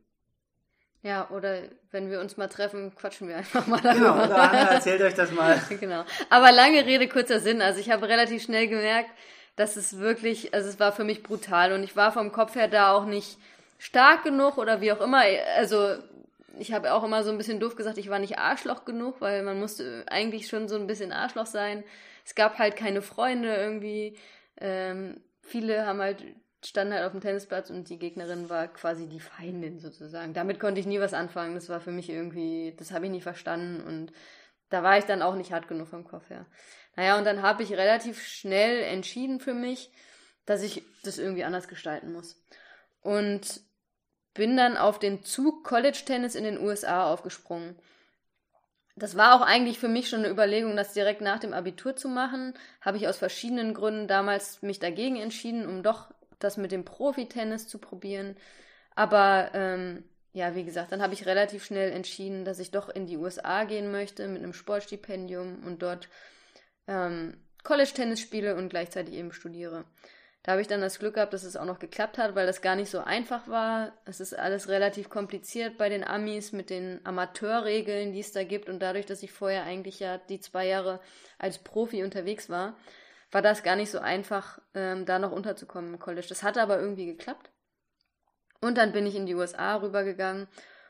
Ja, oder wenn wir uns mal treffen, quatschen wir einfach mal darüber. Genau, oder Anna, erzählt euch das mal. genau. Aber lange Rede, kurzer Sinn. Also ich habe relativ schnell gemerkt, dass es wirklich, also es war für mich brutal und ich war vom Kopf her da auch nicht stark genug oder wie auch immer. Also ich habe auch immer so ein bisschen doof gesagt, ich war nicht Arschloch genug, weil man musste eigentlich schon so ein bisschen Arschloch sein. Es gab halt keine Freunde irgendwie. Ähm, viele haben halt standen halt auf dem Tennisplatz und die Gegnerin war quasi die Feindin sozusagen. Damit konnte ich nie was anfangen. Das war für mich irgendwie, das habe ich nie verstanden und da war ich dann auch nicht hart genug vom Kopf her. Naja, und dann habe ich relativ schnell entschieden für mich, dass ich das irgendwie anders gestalten muss. Und bin dann auf den Zug College Tennis in den USA aufgesprungen. Das war auch eigentlich für mich schon eine Überlegung, das direkt nach dem Abitur zu machen. Habe ich aus verschiedenen Gründen damals mich dagegen entschieden, um doch das mit dem Profi-Tennis zu probieren. Aber ähm, ja, wie gesagt, dann habe ich relativ schnell entschieden, dass ich doch in die USA gehen möchte mit einem Sportstipendium und dort ähm, College-Tennis spiele und gleichzeitig eben studiere. Da habe ich dann das Glück gehabt, dass es auch noch geklappt hat, weil das gar nicht so einfach war. Es ist alles relativ kompliziert bei den Amis mit den Amateurregeln, die es da gibt. Und dadurch, dass ich vorher eigentlich ja die zwei Jahre als Profi unterwegs war, war das gar nicht so einfach, ähm, da noch unterzukommen im College. Das hatte aber irgendwie geklappt. Und dann bin ich in die USA rübergegangen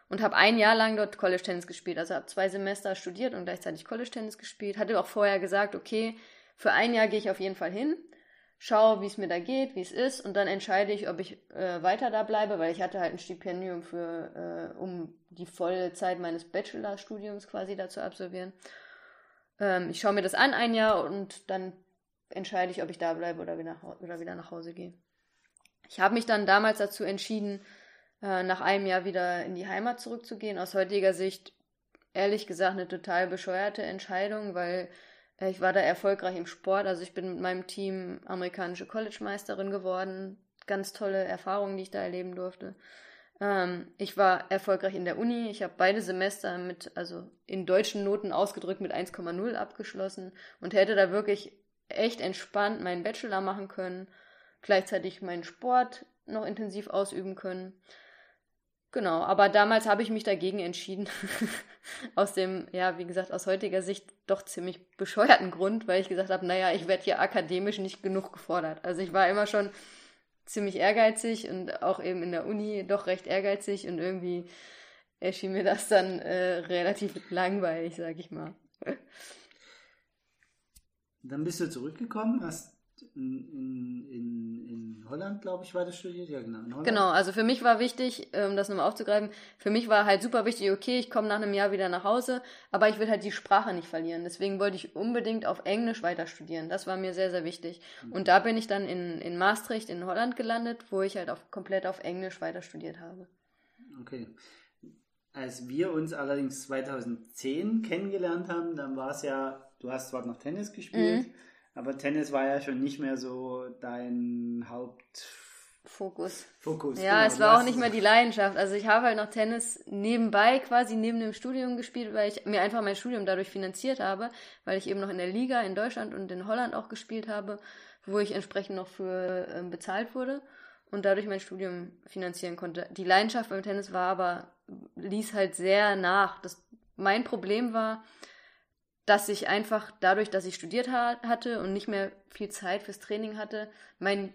und habe ein Jahr lang dort College Tennis gespielt. Also habe zwei Semester studiert und gleichzeitig College Tennis gespielt. Hatte auch vorher gesagt, okay, für ein Jahr gehe ich auf jeden Fall hin, schaue, wie es mir da geht, wie es ist und dann entscheide ich, ob ich äh, weiter da bleibe, weil ich hatte halt ein Stipendium für, äh, um die volle Zeit meines Bachelorstudiums quasi da zu absolvieren. Ähm, ich schaue mir das an ein Jahr und dann entscheide ich, ob ich da bleibe oder wieder, oder wieder nach Hause gehe. Ich habe mich dann damals dazu entschieden, äh, nach einem Jahr wieder in die Heimat zurückzugehen. Aus heutiger Sicht, ehrlich gesagt, eine total bescheuerte Entscheidung, weil äh, ich war da erfolgreich im Sport. Also ich bin mit meinem Team amerikanische College-Meisterin geworden. Ganz tolle Erfahrungen, die ich da erleben durfte. Ähm, ich war erfolgreich in der Uni. Ich habe beide Semester mit, also in deutschen Noten ausgedrückt mit 1,0 abgeschlossen und hätte da wirklich echt entspannt meinen Bachelor machen können, gleichzeitig meinen Sport noch intensiv ausüben können. Genau, aber damals habe ich mich dagegen entschieden. aus dem, ja, wie gesagt, aus heutiger Sicht doch ziemlich bescheuerten Grund, weil ich gesagt habe, naja, ich werde hier akademisch nicht genug gefordert. Also ich war immer schon ziemlich ehrgeizig und auch eben in der Uni doch recht ehrgeizig und irgendwie erschien mir das dann äh, relativ langweilig, sag ich mal. Dann bist du zurückgekommen, hast in, in, in Holland, glaube ich, das studiert. Ja, genau. Genau, also für mich war wichtig, um ähm, das nochmal aufzugreifen, für mich war halt super wichtig, okay, ich komme nach einem Jahr wieder nach Hause, aber ich will halt die Sprache nicht verlieren. Deswegen wollte ich unbedingt auf Englisch weiter studieren. Das war mir sehr, sehr wichtig. Mhm. Und da bin ich dann in, in Maastricht in Holland gelandet, wo ich halt auf, komplett auf Englisch weiter studiert habe. Okay. Als wir uns allerdings 2010 kennengelernt haben, dann war es ja, du hast zwar noch Tennis gespielt, mhm aber Tennis war ja schon nicht mehr so dein Hauptfokus. Fokus. Ja, genau, es war auch nicht mehr die Leidenschaft. Also ich habe halt noch Tennis nebenbei quasi neben dem Studium gespielt, weil ich mir einfach mein Studium dadurch finanziert habe, weil ich eben noch in der Liga in Deutschland und in Holland auch gespielt habe, wo ich entsprechend noch für äh, bezahlt wurde und dadurch mein Studium finanzieren konnte. Die Leidenschaft beim Tennis war aber, ließ halt sehr nach. Das, mein Problem war, dass ich einfach dadurch, dass ich studiert ha hatte und nicht mehr viel Zeit fürs Training hatte, mein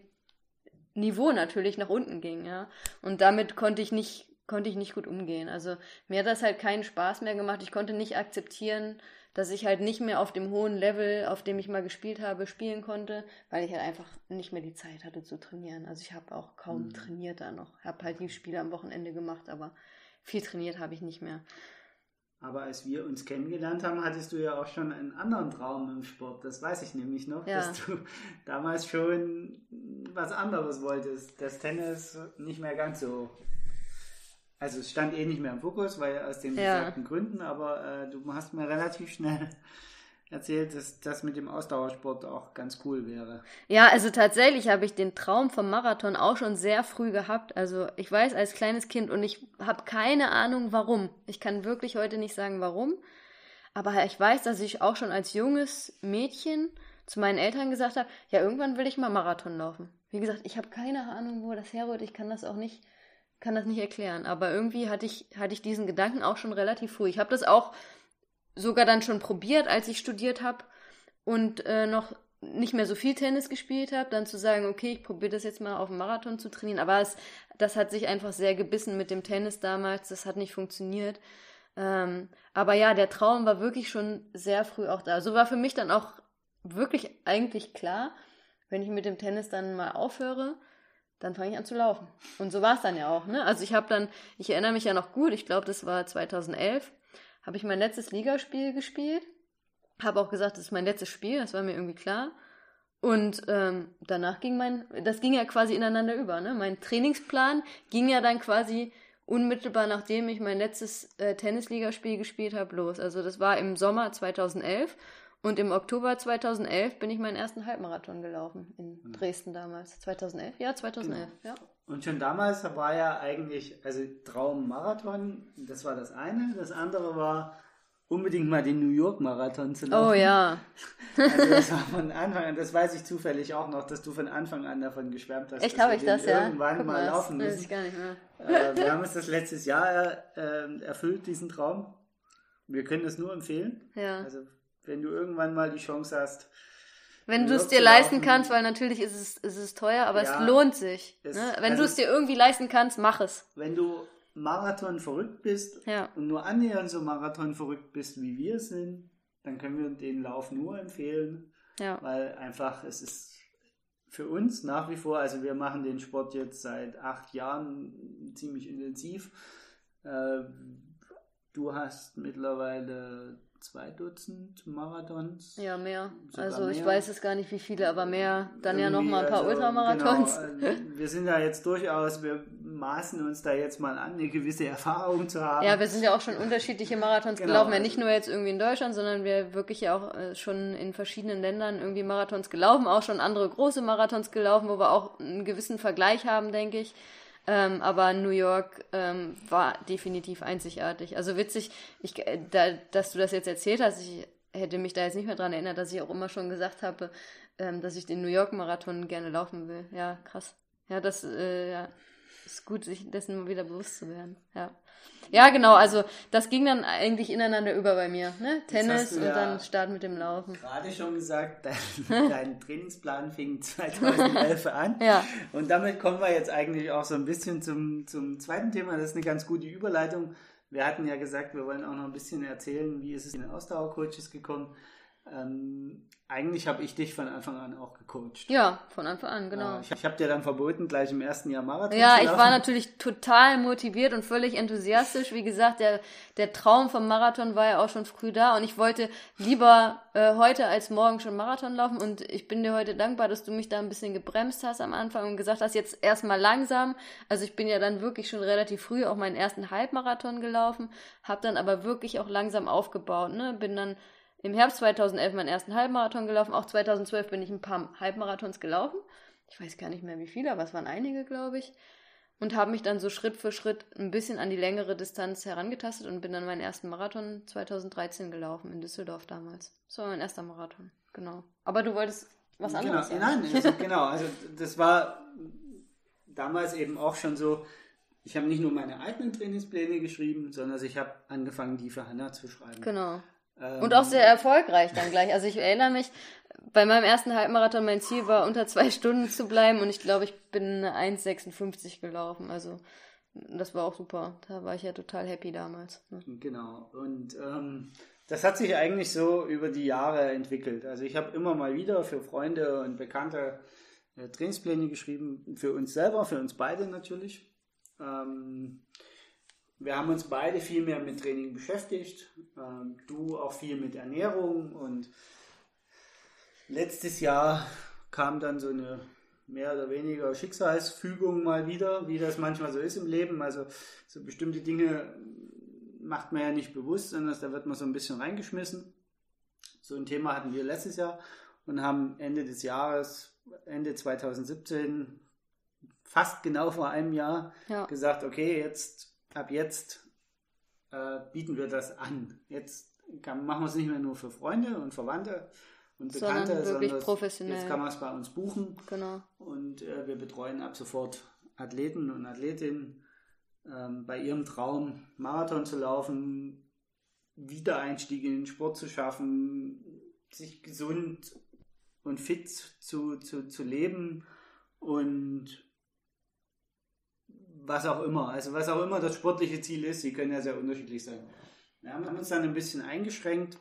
Niveau natürlich nach unten ging, ja. Und damit konnte ich nicht, konnte ich nicht gut umgehen. Also mir hat das halt keinen Spaß mehr gemacht. Ich konnte nicht akzeptieren, dass ich halt nicht mehr auf dem hohen Level, auf dem ich mal gespielt habe, spielen konnte, weil ich halt einfach nicht mehr die Zeit hatte zu trainieren. Also ich habe auch kaum mhm. trainiert da noch. Habe halt die Spiele am Wochenende gemacht, aber viel trainiert habe ich nicht mehr. Aber als wir uns kennengelernt haben, hattest du ja auch schon einen anderen Traum im Sport. Das weiß ich nämlich noch, ja. dass du damals schon was anderes wolltest. Das Tennis nicht mehr ganz so. Also es stand eh nicht mehr im Fokus, weil aus den ja. besagten Gründen, aber äh, du hast mir relativ schnell erzählt, dass das mit dem Ausdauersport auch ganz cool wäre. Ja, also tatsächlich habe ich den Traum vom Marathon auch schon sehr früh gehabt. Also ich weiß als kleines Kind und ich habe keine Ahnung warum. Ich kann wirklich heute nicht sagen warum. Aber ich weiß, dass ich auch schon als junges Mädchen zu meinen Eltern gesagt habe, ja, irgendwann will ich mal Marathon laufen. Wie gesagt, ich habe keine Ahnung, wo das herrührt. Ich kann das auch nicht, kann das nicht erklären. Aber irgendwie hatte ich, hatte ich diesen Gedanken auch schon relativ früh. Ich habe das auch sogar dann schon probiert, als ich studiert habe und äh, noch nicht mehr so viel Tennis gespielt habe, dann zu sagen, okay, ich probiere das jetzt mal auf dem Marathon zu trainieren. Aber es, das hat sich einfach sehr gebissen mit dem Tennis damals. Das hat nicht funktioniert. Ähm, aber ja, der Traum war wirklich schon sehr früh auch da. So war für mich dann auch wirklich eigentlich klar, wenn ich mit dem Tennis dann mal aufhöre, dann fange ich an zu laufen. Und so war es dann ja auch. Ne? Also ich habe dann, ich erinnere mich ja noch gut, ich glaube, das war 2011 habe ich mein letztes Ligaspiel gespielt. Habe auch gesagt, das ist mein letztes Spiel, das war mir irgendwie klar. Und ähm, danach ging mein, das ging ja quasi ineinander über. Ne? Mein Trainingsplan ging ja dann quasi unmittelbar nachdem ich mein letztes äh, Tennisligaspiel gespielt habe, los. Also das war im Sommer 2011 und im Oktober 2011 bin ich meinen ersten Halbmarathon gelaufen in hm. Dresden damals. 2011? Ja, 2011, genau. ja. Und schon damals war ja eigentlich, also Traummarathon, das war das eine. Das andere war unbedingt mal den New York Marathon zu laufen. Oh ja. Also das war von Anfang an, das weiß ich zufällig auch noch, dass du von Anfang an davon geschwärmt hast. Echt, habe ich das, ja? Irgendwann Guck mal, laufen müssen. Weiß ich gar nicht mehr. Äh, wir haben uns das letztes Jahr äh, erfüllt, diesen Traum. Wir können es nur empfehlen. Ja. Also wenn du irgendwann mal die Chance hast, wenn du es dir leisten kannst, weil natürlich ist es, ist es teuer, aber ja, es lohnt sich. Es, ne? Wenn also, du es dir irgendwie leisten kannst, mach es. Wenn du Marathon verrückt bist ja. und nur annähernd so Marathon verrückt bist, wie wir sind, dann können wir den Lauf nur empfehlen. Ja. Weil einfach es ist für uns nach wie vor, also wir machen den Sport jetzt seit acht Jahren ziemlich intensiv. Äh, du hast mittlerweile zwei Dutzend Marathons. Ja, mehr. Also ich weiß es gar nicht, wie viele, aber mehr. Dann ja noch mal ein paar also, Ultramarathons. Genau, äh, wir sind ja jetzt durchaus, wir maßen uns da jetzt mal an, eine gewisse Erfahrung zu haben. Ja, wir sind ja auch schon unterschiedliche Marathons genau. gelaufen. Ja, nicht nur jetzt irgendwie in Deutschland, sondern wir wirklich ja auch äh, schon in verschiedenen Ländern irgendwie Marathons gelaufen, auch schon andere große Marathons gelaufen, wo wir auch einen gewissen Vergleich haben, denke ich. Ähm, aber New York ähm, war definitiv einzigartig. Also witzig, ich, äh, da, dass du das jetzt erzählt hast, ich hätte mich da jetzt nicht mehr dran erinnert, dass ich auch immer schon gesagt habe, ähm, dass ich den New York Marathon gerne laufen will. Ja, krass. Ja, das äh, ja, ist gut, sich dessen mal wieder bewusst zu werden. Ja. Ja, genau, also das ging dann eigentlich ineinander über bei mir. Ne? Tennis und ja dann Start mit dem Laufen. Gerade schon gesagt, dein, dein Trainingsplan fing 2011 an. ja. Und damit kommen wir jetzt eigentlich auch so ein bisschen zum, zum zweiten Thema. Das ist eine ganz gute Überleitung. Wir hatten ja gesagt, wir wollen auch noch ein bisschen erzählen, wie ist es in den Ausdauercoaches gekommen. Ähm, eigentlich habe ich dich von Anfang an auch gecoacht. Ja, von Anfang an, genau. Äh, ich, ich habe dir dann verboten, gleich im ersten Jahr Marathon ja, zu Ja, ich war natürlich total motiviert und völlig enthusiastisch. Wie gesagt, der, der Traum vom Marathon war ja auch schon früh da und ich wollte lieber äh, heute als morgen schon Marathon laufen und ich bin dir heute dankbar, dass du mich da ein bisschen gebremst hast am Anfang und gesagt hast, jetzt erstmal langsam. Also ich bin ja dann wirklich schon relativ früh auch meinen ersten Halbmarathon gelaufen, habe dann aber wirklich auch langsam aufgebaut, ne? Bin dann im Herbst 2011 meinen ersten Halbmarathon gelaufen. Auch 2012 bin ich ein paar Halbmarathons gelaufen. Ich weiß gar nicht mehr wie viele, aber es waren einige, glaube ich. Und habe mich dann so Schritt für Schritt ein bisschen an die längere Distanz herangetastet und bin dann meinen ersten Marathon 2013 gelaufen in Düsseldorf damals. Das war mein erster Marathon, genau. Aber du wolltest was genau, anderes sagen. Nein, also, genau. Also das war damals eben auch schon so, ich habe nicht nur meine eigenen Trainingspläne geschrieben, sondern ich habe angefangen, die für Hanna zu schreiben. Genau. Und auch sehr erfolgreich dann gleich. Also ich erinnere mich, bei meinem ersten Halbmarathon mein Ziel war, unter zwei Stunden zu bleiben und ich glaube, ich bin 1,56 gelaufen. Also das war auch super. Da war ich ja total happy damals. Ne? Genau. Und ähm, das hat sich eigentlich so über die Jahre entwickelt. Also ich habe immer mal wieder für Freunde und Bekannte äh, Trainingspläne geschrieben, für uns selber, für uns beide natürlich. Ähm, wir haben uns beide viel mehr mit Training beschäftigt. Ähm, du auch viel mit Ernährung und letztes Jahr kam dann so eine mehr oder weniger Schicksalsfügung mal wieder, wie das manchmal so ist im Leben. Also so bestimmte Dinge macht man ja nicht bewusst, sondern da wird man so ein bisschen reingeschmissen. So ein Thema hatten wir letztes Jahr und haben Ende des Jahres, Ende 2017, fast genau vor einem Jahr, ja. gesagt, okay, jetzt, ab jetzt äh, bieten wir das an. Jetzt kann, machen wir es nicht mehr nur für Freunde und Verwandte und Bekannte, sondern, wirklich sondern professionell. jetzt kann man es bei uns buchen. Genau. Und äh, wir betreuen ab sofort Athleten und Athletinnen ähm, bei ihrem Traum, Marathon zu laufen, Wiedereinstieg in den Sport zu schaffen, sich gesund und fit zu, zu, zu leben und was auch immer. Also was auch immer das sportliche Ziel ist, sie können ja sehr unterschiedlich sein. Wir haben uns dann ein bisschen eingeschränkt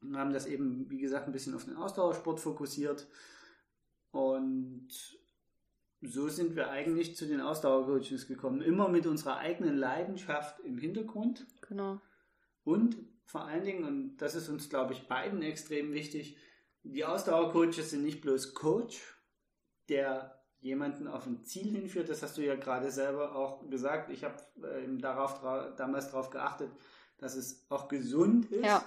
und haben das eben, wie gesagt, ein bisschen auf den Ausdauersport fokussiert. Und so sind wir eigentlich zu den Ausdauercoaches gekommen. Immer mit unserer eigenen Leidenschaft im Hintergrund. Genau. Und vor allen Dingen, und das ist uns, glaube ich, beiden extrem wichtig, die Ausdauercoaches sind nicht bloß Coach, der jemanden auf ein Ziel hinführt. Das hast du ja gerade selber auch gesagt. Ich habe äh, darauf damals darauf geachtet, dass es auch gesund ist. Ja.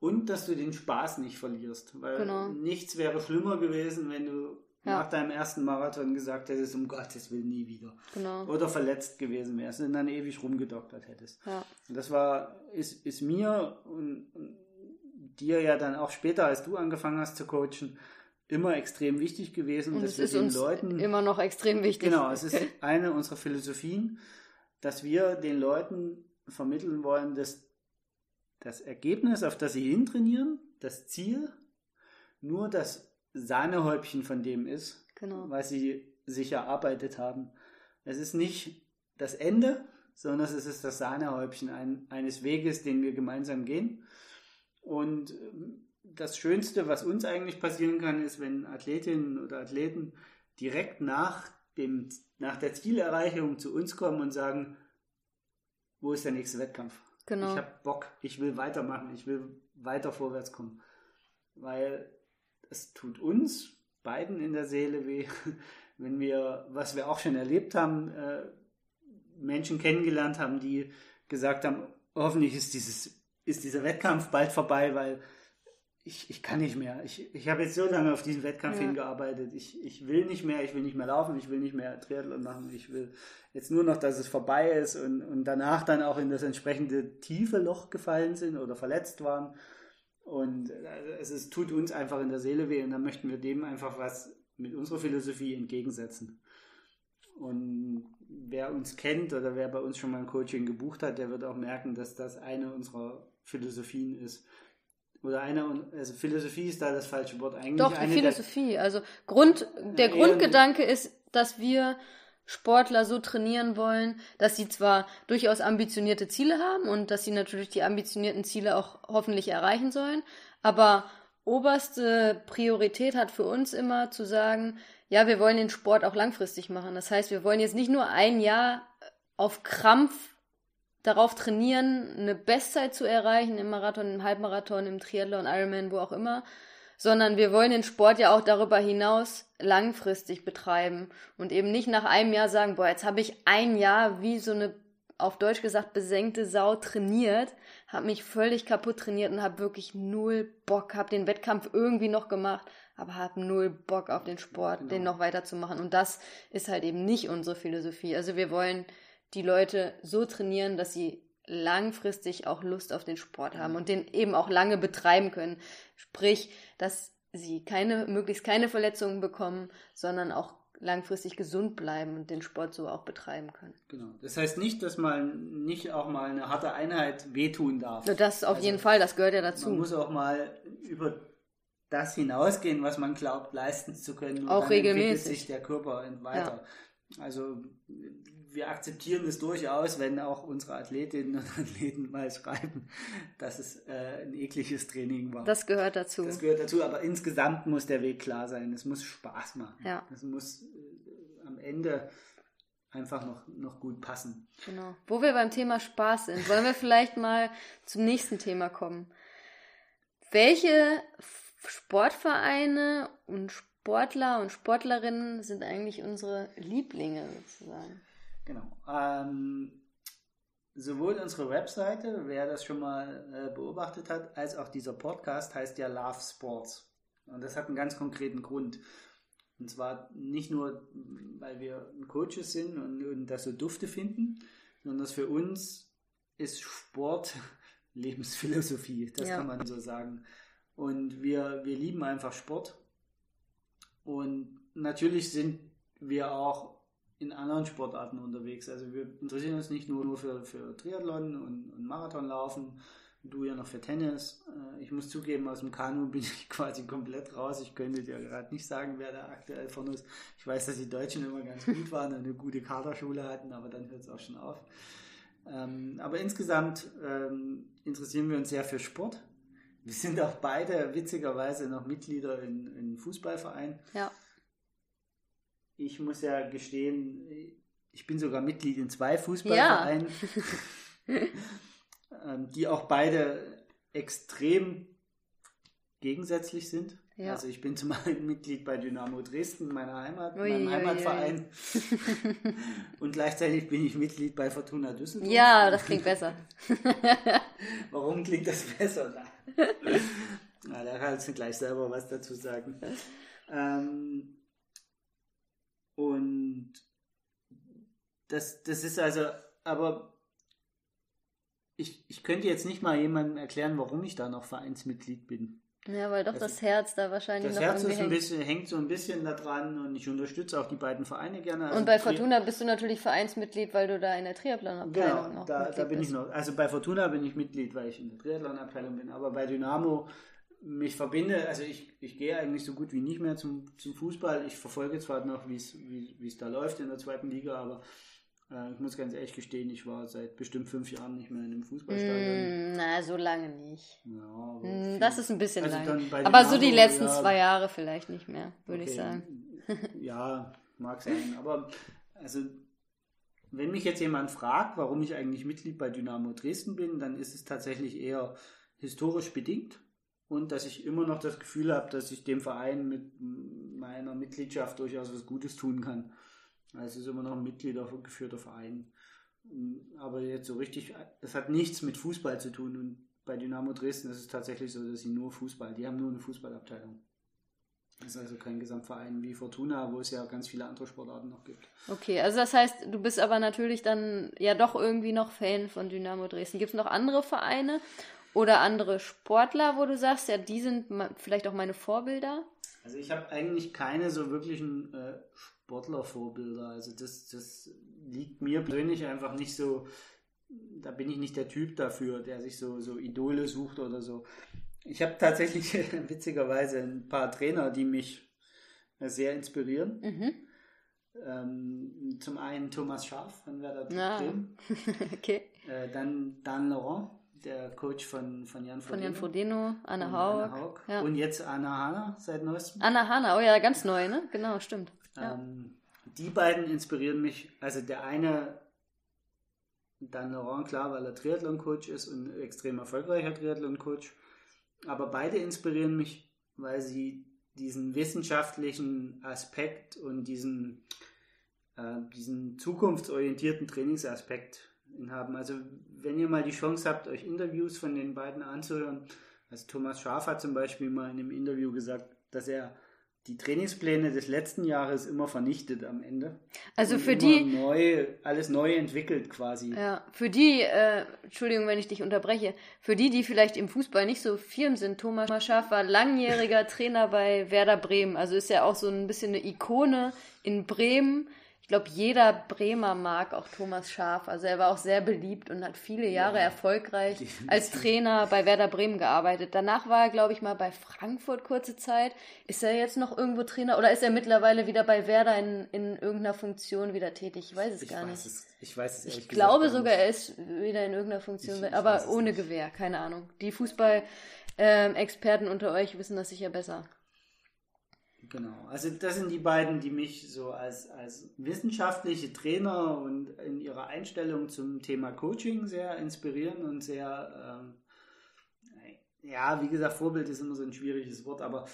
Und dass du den Spaß nicht verlierst. Weil genau. nichts wäre schlimmer gewesen, wenn du ja. nach deinem ersten Marathon gesagt hättest, um Gottes Willen nie wieder. Genau. Oder verletzt gewesen wärst und dann ewig rumgedoktert hättest. Ja. Und das war, ist, ist mir und, und dir ja dann auch später, als du angefangen hast zu coachen, immer extrem wichtig gewesen, und dass wir den Leuten immer noch extrem wichtig. Genau, es ist eine unserer Philosophien, dass wir den Leuten vermitteln wollen, dass das Ergebnis, auf das sie hintrainieren, das Ziel, nur das Sahnehäubchen von dem ist, genau. was sie sich erarbeitet haben. Es ist nicht das Ende, sondern es ist das Sahnehäubchen ein, eines Weges, den wir gemeinsam gehen. Und ähm, das Schönste, was uns eigentlich passieren kann, ist, wenn Athletinnen oder Athleten direkt nach, dem, nach der Zielerreichung zu uns kommen und sagen, wo ist der nächste Wettkampf? Genau. Ich habe Bock, ich will weitermachen, ich will weiter vorwärts kommen. Weil es tut uns beiden in der Seele weh, wenn wir, was wir auch schon erlebt haben, äh, Menschen kennengelernt haben, die gesagt haben, hoffentlich ist dieses ist dieser Wettkampf bald vorbei, weil ich, ich kann nicht mehr. Ich, ich habe jetzt so lange auf diesen Wettkampf ja. hingearbeitet. Ich, ich will nicht mehr, ich will nicht mehr laufen, ich will nicht mehr Triathlon machen. Ich will jetzt nur noch, dass es vorbei ist und, und danach dann auch in das entsprechende tiefe Loch gefallen sind oder verletzt waren. Und äh, es ist, tut uns einfach in der Seele weh und dann möchten wir dem einfach was mit unserer Philosophie entgegensetzen. Und wer uns kennt oder wer bei uns schon mal ein Coaching gebucht hat, der wird auch merken, dass das eine unserer Philosophien ist. Oder eine, also Philosophie ist da das falsche Wort eigentlich. Doch, die Philosophie. Der, also Grund, der Grundgedanke ist, dass wir Sportler so trainieren wollen, dass sie zwar durchaus ambitionierte Ziele haben und dass sie natürlich die ambitionierten Ziele auch hoffentlich erreichen sollen, aber oberste Priorität hat für uns immer zu sagen, ja, wir wollen den Sport auch langfristig machen. Das heißt, wir wollen jetzt nicht nur ein Jahr auf Krampf darauf trainieren, eine Bestzeit zu erreichen im Marathon, im Halbmarathon, im Triathlon, Ironman, wo auch immer, sondern wir wollen den Sport ja auch darüber hinaus langfristig betreiben und eben nicht nach einem Jahr sagen, boah, jetzt habe ich ein Jahr wie so eine auf Deutsch gesagt besenkte Sau trainiert, habe mich völlig kaputt trainiert und habe wirklich null Bock, habe den Wettkampf irgendwie noch gemacht, aber habe null Bock auf den Sport, genau. den noch weiterzumachen und das ist halt eben nicht unsere Philosophie. Also wir wollen die Leute so trainieren, dass sie langfristig auch Lust auf den Sport haben und den eben auch lange betreiben können. Sprich, dass sie keine, möglichst keine Verletzungen bekommen, sondern auch langfristig gesund bleiben und den Sport so auch betreiben können. Genau. Das heißt nicht, dass man nicht auch mal eine harte Einheit wehtun darf. Das auf also jeden Fall, das gehört ja dazu. Man muss auch mal über das hinausgehen, was man glaubt, leisten zu können. Und auch dann regelmäßig. entwickelt sich der Körper weiter. Ja. Also wir akzeptieren es durchaus, wenn auch unsere Athletinnen und Athleten mal schreiben, dass es äh, ein ekliges Training war. Das gehört dazu. Das gehört dazu, aber insgesamt muss der Weg klar sein. Es muss Spaß machen. Ja. Es muss äh, am Ende einfach noch, noch gut passen. Genau. Wo wir beim Thema Spaß sind, wollen wir vielleicht mal zum nächsten Thema kommen. Welche Sportvereine und Sportler und Sportlerinnen sind eigentlich unsere Lieblinge sozusagen? Genau. Ähm, sowohl unsere Webseite, wer das schon mal äh, beobachtet hat, als auch dieser Podcast heißt ja Love Sports. Und das hat einen ganz konkreten Grund. Und zwar nicht nur, weil wir Coaches sind und, und das so dufte finden, sondern dass für uns ist Sport Lebensphilosophie. Das ja. kann man so sagen. Und wir, wir lieben einfach Sport. Und natürlich sind wir auch in anderen Sportarten unterwegs. Also wir interessieren uns nicht nur, für, für Triathlon und, und Marathonlaufen, du ja noch für Tennis. Äh, ich muss zugeben, aus dem Kanu bin ich quasi komplett raus. Ich könnte dir gerade nicht sagen, wer da aktuell von uns. Ich weiß, dass die Deutschen immer ganz gut waren und eine gute Kaderschule hatten, aber dann hört es auch schon auf. Ähm, aber insgesamt ähm, interessieren wir uns sehr für Sport. Wir sind auch beide witzigerweise noch Mitglieder in, in Fußballverein. Ja. Ich muss ja gestehen, ich bin sogar Mitglied in zwei Fußballvereinen, ja. Ähm, die auch beide extrem gegensätzlich sind. Ja. Also ich bin zum einen Mitglied bei Dynamo Dresden, meiner Heimat, ui, meinem Heimatverein. Ui, ui. Und gleichzeitig bin ich Mitglied bei Fortuna Düsseldorf. Ja, das klingt besser. Warum klingt das besser? Na, da kannst du gleich selber was dazu sagen. Ähm, und das, das ist also, aber ich, ich könnte jetzt nicht mal jemandem erklären, warum ich da noch Vereinsmitglied bin. Ja, weil doch also, das Herz da wahrscheinlich das noch Herz ist ein bisschen, hängt so ein bisschen da dran und ich unterstütze auch die beiden Vereine gerne. Also und bei Fortuna bist du natürlich Vereinsmitglied, weil du da in der Triathlon-Abteilung genau, noch da, da bin bist. ich noch. Also bei Fortuna bin ich Mitglied, weil ich in der Triathlon-Abteilung bin, aber bei Dynamo mich verbinde, also ich, ich gehe eigentlich so gut wie nicht mehr zum, zum Fußball. Ich verfolge zwar noch, wie es da läuft in der zweiten Liga, aber äh, ich muss ganz ehrlich gestehen, ich war seit bestimmt fünf Jahren nicht mehr in einem Fußballstadion. Mm, na, so lange nicht. Ja, mm, das ist ein bisschen also lang. Aber so die letzten ja, zwei Jahre vielleicht nicht mehr, würde okay. ich sagen. ja, mag sein. Aber also, wenn mich jetzt jemand fragt, warum ich eigentlich Mitglied bei Dynamo Dresden bin, dann ist es tatsächlich eher historisch bedingt und dass ich immer noch das Gefühl habe, dass ich dem Verein mit meiner Mitgliedschaft durchaus was Gutes tun kann. Es ist immer noch ein mitgliedergeführter Verein. Aber jetzt so richtig, das hat nichts mit Fußball zu tun. Und bei Dynamo Dresden ist es tatsächlich so, dass sie nur Fußball, die haben nur eine Fußballabteilung. Das ist also kein Gesamtverein wie Fortuna, wo es ja ganz viele andere Sportarten noch gibt. Okay, also das heißt, du bist aber natürlich dann ja doch irgendwie noch Fan von Dynamo Dresden. Gibt es noch andere Vereine oder andere Sportler, wo du sagst, ja, die sind vielleicht auch meine Vorbilder? Also ich habe eigentlich keine so wirklichen äh, Sportlervorbilder. Also das, das liegt mir persönlich einfach nicht so, da bin ich nicht der Typ dafür, der sich so, so Idole sucht oder so. Ich habe tatsächlich witzigerweise ein paar Trainer, die mich sehr inspirieren. Mhm. Ähm, zum einen Thomas Scharf von Werder ah. Bremen. okay. Äh, dann Dan Laurent, der Coach von, von Jan Frodeno. Von Jan Frodeno, Anna Haug. Anna Haug. Ja. Und jetzt Anna Hanna seit neuestem. Anna Hanna, oh ja, ganz neu, ne? Genau, stimmt. Ähm, die beiden inspirieren mich. Also der eine, Dan Laurent, klar, weil er Triathlon-Coach ist und ein extrem erfolgreicher Triathlon-Coach. Aber beide inspirieren mich, weil sie diesen wissenschaftlichen Aspekt und diesen, äh, diesen zukunftsorientierten Trainingsaspekt haben. Also wenn ihr mal die Chance habt, euch Interviews von den beiden anzuhören, also Thomas Schaf hat zum Beispiel mal in einem Interview gesagt, dass er die Trainingspläne des letzten Jahres immer vernichtet am Ende. Also für die neu alles neu entwickelt quasi. Ja, für die, äh, Entschuldigung, wenn ich dich unterbreche, für die, die vielleicht im Fußball nicht so firm sind, Thomas Schaaf war langjähriger Trainer bei Werder Bremen, also ist ja auch so ein bisschen eine Ikone in Bremen glaube, jeder Bremer mag auch Thomas Schaf. Also er war auch sehr beliebt und hat viele Jahre ja, erfolgreich als Trainer bei Werder Bremen gearbeitet. Danach war er, glaube ich, mal bei Frankfurt kurze Zeit. Ist er jetzt noch irgendwo Trainer oder ist er mittlerweile wieder bei Werder in, in irgendeiner Funktion wieder tätig? Ich weiß es ich gar weiß nicht. Es, ich weiß es Ich glaube sogar, er ist wieder in irgendeiner Funktion, ich, aber ohne nicht. Gewehr, keine Ahnung. Die Fußball-Experten ähm, unter euch wissen das sicher besser. Genau, also das sind die beiden, die mich so als, als wissenschaftliche Trainer und in ihrer Einstellung zum Thema Coaching sehr inspirieren und sehr, ähm, ja, wie gesagt, Vorbild ist immer so ein schwieriges Wort, aber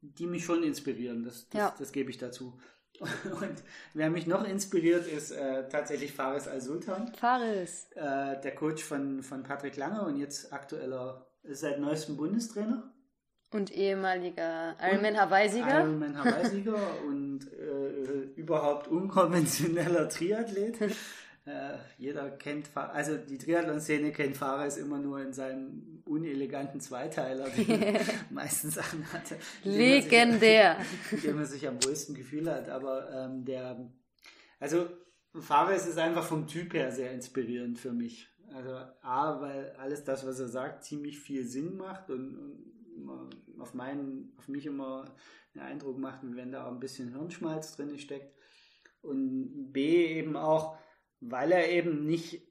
die mich schon inspirieren, das, das, ja. das gebe ich dazu. Und wer mich noch inspiriert, ist äh, tatsächlich Faris Al-Sultan. Faris. Äh, der Coach von, von Patrick Lange und jetzt aktueller, ist seit neuestem Bundestrainer. Und ehemaliger Ironman Hawaii-Sieger. Ironman Hawaii-Sieger und äh, überhaupt unkonventioneller Triathlet. Äh, jeder kennt, also die Triathlon-Szene kennt Fares immer nur in seinem uneleganten Zweiteiler, den er meistens anhatte. Legendär. Mit dem er sich am wohlsten Gefühl hat. Aber ähm, der, also Fares ist einfach vom Typ her sehr inspirierend für mich. Also A, weil alles das, was er sagt, ziemlich viel Sinn macht und, und auf, meinen, auf mich immer den Eindruck macht, wenn da auch ein bisschen Hirnschmalz drin steckt. Und B eben auch, weil er eben nicht,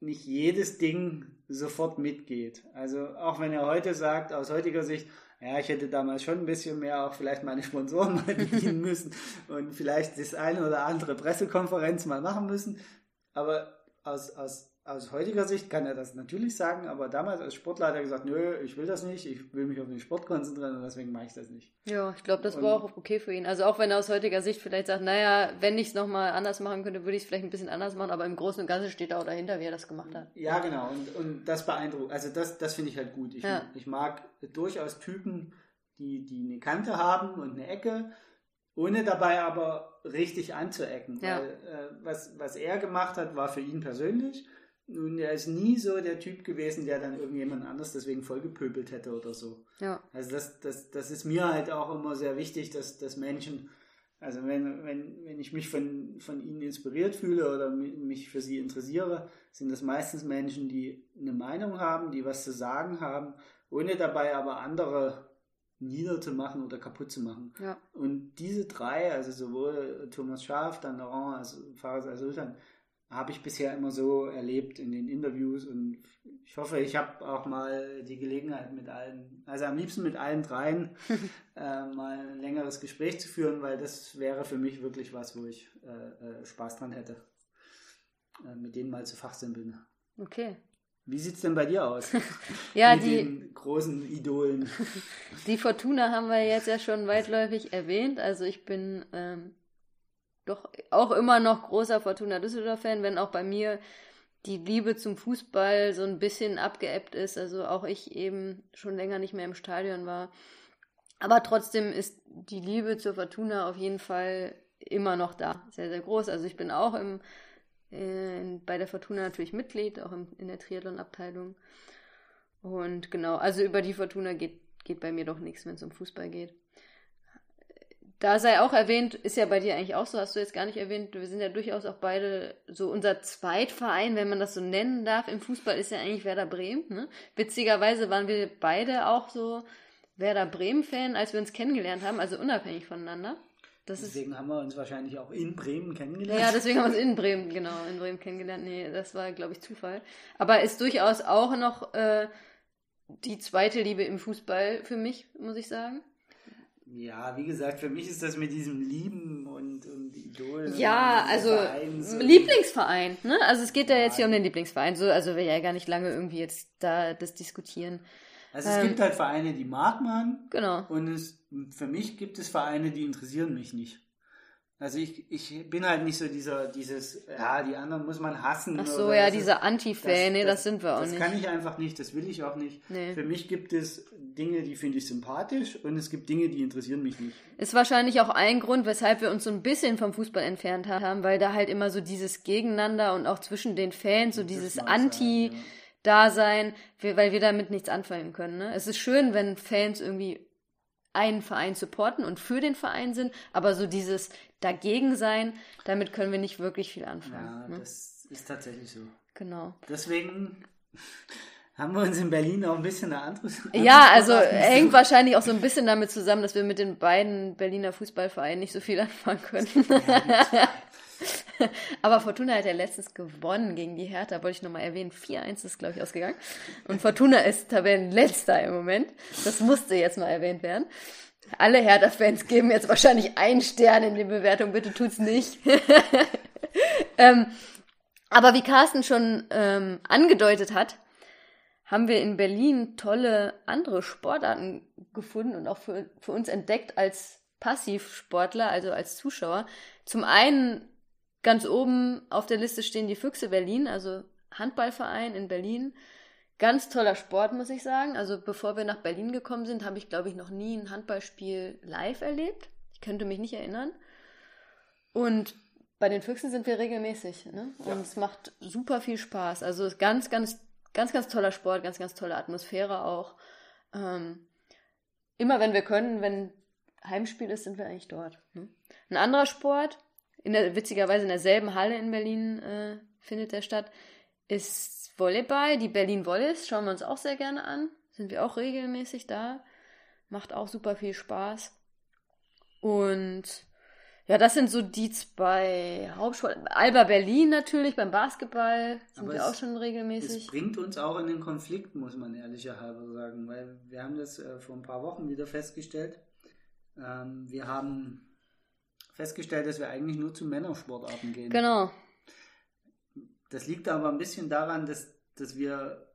nicht jedes Ding sofort mitgeht. Also auch wenn er heute sagt, aus heutiger Sicht, ja, ich hätte damals schon ein bisschen mehr auch vielleicht meine Sponsoren mal bedienen müssen und vielleicht das eine oder andere Pressekonferenz mal machen müssen. Aber aus, aus aus heutiger Sicht kann er das natürlich sagen, aber damals als Sportler hat er gesagt, nö, ich will das nicht, ich will mich auf den Sport konzentrieren und deswegen mache ich das nicht. Ja, ich glaube, das und, war auch okay für ihn. Also auch wenn er aus heutiger Sicht vielleicht sagt, naja, wenn ich es nochmal anders machen könnte, würde ich es vielleicht ein bisschen anders machen, aber im Großen und Ganzen steht er auch dahinter, wie er das gemacht hat. Ja, genau. Und, und das beeindruckt, also das, das finde ich halt gut. Ich, ja. ich mag durchaus Typen, die, die eine Kante haben und eine Ecke, ohne dabei aber richtig anzuecken. Ja. Weil äh, was, was er gemacht hat, war für ihn persönlich nun, er ist nie so der Typ gewesen, der dann irgendjemand anders deswegen vollgepöbelt hätte oder so. Ja. Also das, das, das ist mir halt auch immer sehr wichtig, dass, dass Menschen, also wenn, wenn, wenn ich mich von, von ihnen inspiriert fühle oder mich für sie interessiere, sind das meistens Menschen, die eine Meinung haben, die was zu sagen haben, ohne dabei aber andere niederzumachen oder kaputt zu machen. Ja. Und diese drei, also sowohl Thomas Schaaf, dann Laurent als Fares al-Sultan, habe ich bisher immer so erlebt in den Interviews und ich hoffe, ich habe auch mal die Gelegenheit mit allen, also am liebsten mit allen dreien, äh, mal ein längeres Gespräch zu führen, weil das wäre für mich wirklich was, wo ich äh, äh, Spaß dran hätte, äh, mit denen mal zu fachsimpeln. Okay. Wie sieht es denn bei dir aus? ja, mit die den großen Idolen. die Fortuna haben wir jetzt ja schon weitläufig erwähnt. Also ich bin ähm, doch auch immer noch großer Fortuna Düsseldorf-Fan, wenn auch bei mir die Liebe zum Fußball so ein bisschen abgeebbt ist. Also auch ich eben schon länger nicht mehr im Stadion war. Aber trotzdem ist die Liebe zur Fortuna auf jeden Fall immer noch da. Sehr, sehr groß. Also ich bin auch im, äh, bei der Fortuna natürlich Mitglied, auch im, in der Triathlon-Abteilung. Und genau, also über die Fortuna geht, geht bei mir doch nichts, wenn es um Fußball geht. Da sei auch erwähnt, ist ja bei dir eigentlich auch so, hast du jetzt gar nicht erwähnt, wir sind ja durchaus auch beide so unser Zweitverein, wenn man das so nennen darf, im Fußball ist ja eigentlich Werder Bremen. Ne? Witzigerweise waren wir beide auch so Werder Bremen-Fan, als wir uns kennengelernt haben, also unabhängig voneinander. Das deswegen ist, haben wir uns wahrscheinlich auch in Bremen kennengelernt. Ja, deswegen haben wir uns in Bremen, genau, in Bremen kennengelernt. Nee, das war, glaube ich, Zufall. Aber ist durchaus auch noch äh, die zweite Liebe im Fußball für mich, muss ich sagen. Ja, wie gesagt, für mich ist das mit diesem Lieben und, und Idol. Ja, also so Lieblingsverein, ne? Also es geht ja, ja jetzt hier um den Lieblingsverein, so, also wir ja gar nicht lange irgendwie jetzt da das diskutieren. Also es ähm, gibt halt Vereine, die mag man. Genau. Und es, für mich gibt es Vereine, die interessieren mich nicht. Also ich, ich bin halt nicht so dieser, dieses, ja, die anderen muss man hassen. Ach so, ja, dieser Anti-Fan, nee, das, das, sind wir auch das nicht. Das kann ich einfach nicht, das will ich auch nicht. Nee. Für mich gibt es Dinge, die finde ich sympathisch und es gibt Dinge, die interessieren mich nicht. Ist wahrscheinlich auch ein Grund, weshalb wir uns so ein bisschen vom Fußball entfernt haben, weil da halt immer so dieses Gegeneinander und auch zwischen den Fans, so dieses Anti-Dasein, ja. weil wir damit nichts anfangen können. Ne? Es ist schön, wenn Fans irgendwie einen Verein supporten und für den Verein sind, aber so dieses dagegen sein, damit können wir nicht wirklich viel anfangen. Ja, ne? das ist tatsächlich so. Genau. Deswegen haben wir uns in Berlin auch ein bisschen eine andere. Ja, also hängt wahrscheinlich auch so ein bisschen damit zusammen, dass wir mit den beiden Berliner Fußballvereinen nicht so viel anfangen können. Aber Fortuna hat ja letztens gewonnen gegen die Hertha, wollte ich nochmal erwähnen. 4-1 ist, glaube ich, ausgegangen. Und Fortuna ist Tabellenletzter im Moment. Das musste jetzt mal erwähnt werden. Alle Hertha-Fans geben jetzt wahrscheinlich einen Stern in die Bewertung. Bitte tut's nicht. ähm, aber wie Carsten schon ähm, angedeutet hat, haben wir in Berlin tolle andere Sportarten gefunden und auch für, für uns entdeckt als Passivsportler, also als Zuschauer. Zum einen ganz oben auf der Liste stehen die Füchse Berlin, also Handballverein in Berlin. Ganz toller Sport, muss ich sagen. Also bevor wir nach Berlin gekommen sind, habe ich, glaube ich, noch nie ein Handballspiel live erlebt. Ich könnte mich nicht erinnern. Und bei den Füchsen sind wir regelmäßig. Ne? Und ja. es macht super viel Spaß. Also ganz, ganz, ganz, ganz toller Sport, ganz, ganz tolle Atmosphäre auch. Ähm, immer wenn wir können, wenn Heimspiel ist, sind wir eigentlich dort. Ne? Ein anderer Sport, in der, witzigerweise in derselben Halle in Berlin äh, findet der statt, ist Volleyball. Die Berlin Volleys schauen wir uns auch sehr gerne an. Sind wir auch regelmäßig da. Macht auch super viel Spaß. Und ja, das sind so die zwei Hauptsport. Alba Berlin natürlich beim Basketball sind Aber wir es, auch schon regelmäßig. Es bringt uns auch in den Konflikt, muss man ehrlicherhalber sagen, weil wir haben das äh, vor ein paar Wochen wieder festgestellt. Ähm, wir haben festgestellt, dass wir eigentlich nur zu Männersportarten gehen. Genau. Das liegt aber ein bisschen daran, dass, dass wir,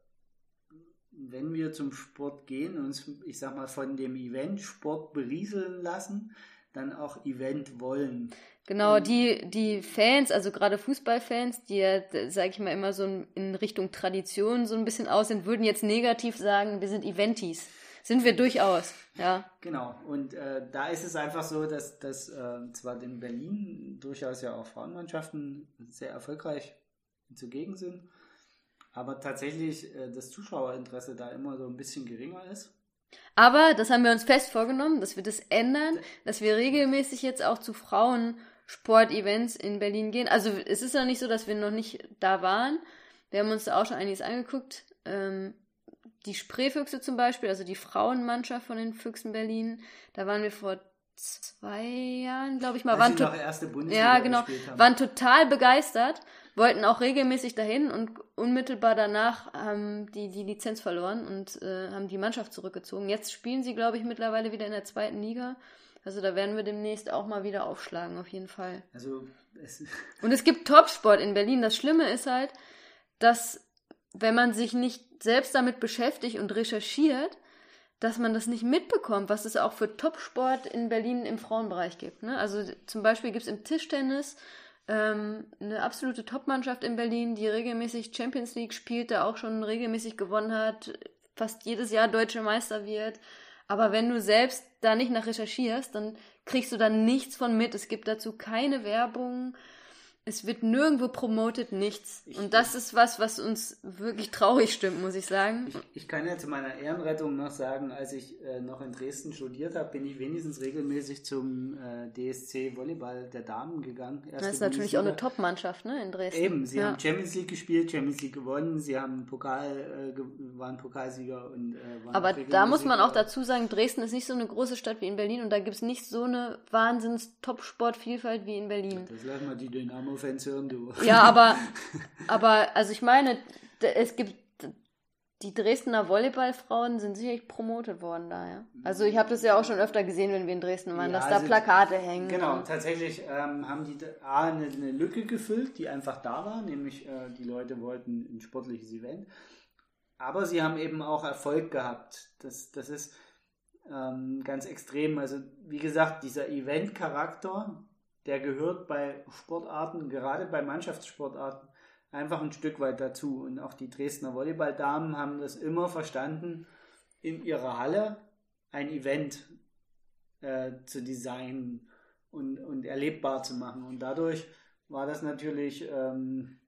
wenn wir zum Sport gehen, uns, ich sag mal, von dem Event-Sport berieseln lassen, dann auch Event wollen. Genau, die, die Fans, also gerade Fußballfans, die ja, sag ich mal, immer so in Richtung Tradition so ein bisschen aus sind, würden jetzt negativ sagen, wir sind Eventis. Sind wir durchaus, ja. Genau, und äh, da ist es einfach so, dass, dass äh, zwar in Berlin durchaus ja auch Frauenmannschaften sehr erfolgreich zugegen sind, aber tatsächlich äh, das Zuschauerinteresse da immer so ein bisschen geringer ist. Aber das haben wir uns fest vorgenommen, dass wir das ändern, dass wir regelmäßig jetzt auch zu Frauensport-Events in Berlin gehen. Also es ist ja nicht so, dass wir noch nicht da waren. Wir haben uns da auch schon einiges angeguckt. Ähm, die Spreefüchse zum Beispiel, also die Frauenmannschaft von den Füchsen Berlin, da waren wir vor zwei Jahren, glaube ich mal, waren, to ja, genau, waren total begeistert wollten auch regelmäßig dahin und unmittelbar danach haben die die Lizenz verloren und äh, haben die Mannschaft zurückgezogen. Jetzt spielen sie, glaube ich, mittlerweile wieder in der zweiten Liga. Also da werden wir demnächst auch mal wieder aufschlagen, auf jeden Fall. Also es und es gibt Topsport in Berlin. Das Schlimme ist halt, dass wenn man sich nicht selbst damit beschäftigt und recherchiert, dass man das nicht mitbekommt, was es auch für Topsport in Berlin im Frauenbereich gibt. Ne? Also zum Beispiel gibt es im Tischtennis ähm, eine absolute Top-Mannschaft in Berlin, die regelmäßig Champions League spielt, da auch schon regelmäßig gewonnen hat, fast jedes Jahr deutscher Meister wird. Aber wenn du selbst da nicht nach recherchierst, dann kriegst du da nichts von mit. Es gibt dazu keine Werbung es wird nirgendwo promotet, nichts. Ich, und das ist was, was uns wirklich traurig stimmt, muss ich sagen. Ich, ich kann ja zu meiner Ehrenrettung noch sagen, als ich äh, noch in Dresden studiert habe, bin ich wenigstens regelmäßig zum äh, DSC Volleyball der Damen gegangen. Erste das ist natürlich auch eine Top-Mannschaft, ne, in Dresden. Eben, sie ja. haben Champions League gespielt, Champions League gewonnen, sie haben Pokal, äh, waren Pokalsieger und äh, waren Aber da muss man auch dazu sagen, Dresden ist nicht so eine große Stadt wie in Berlin und da gibt es nicht so eine Wahnsinns-Top-Sportvielfalt wie in Berlin. Das lassen wir die Dynamo Dynamo-Fans hören, du. Ja, aber, aber, also ich meine, es gibt, die Dresdner Volleyballfrauen sind sicherlich promotet worden da, ja. Also ich habe das ja auch schon öfter gesehen, wenn wir in Dresden waren, ja, dass da also Plakate hängen. Genau, tatsächlich ähm, haben die A, eine, eine, Lücke gefüllt, die einfach da war, nämlich äh, die Leute wollten ein sportliches Event. Aber sie haben eben auch Erfolg gehabt. Das, das ist ähm, ganz extrem. Also wie gesagt, dieser Event-Charakter, der gehört bei Sportarten, gerade bei Mannschaftssportarten, einfach ein Stück weit dazu. Und auch die Dresdner Volleyballdamen haben das immer verstanden, in ihrer Halle ein Event äh, zu designen und, und erlebbar zu machen. Und dadurch war das natürlich, ähm,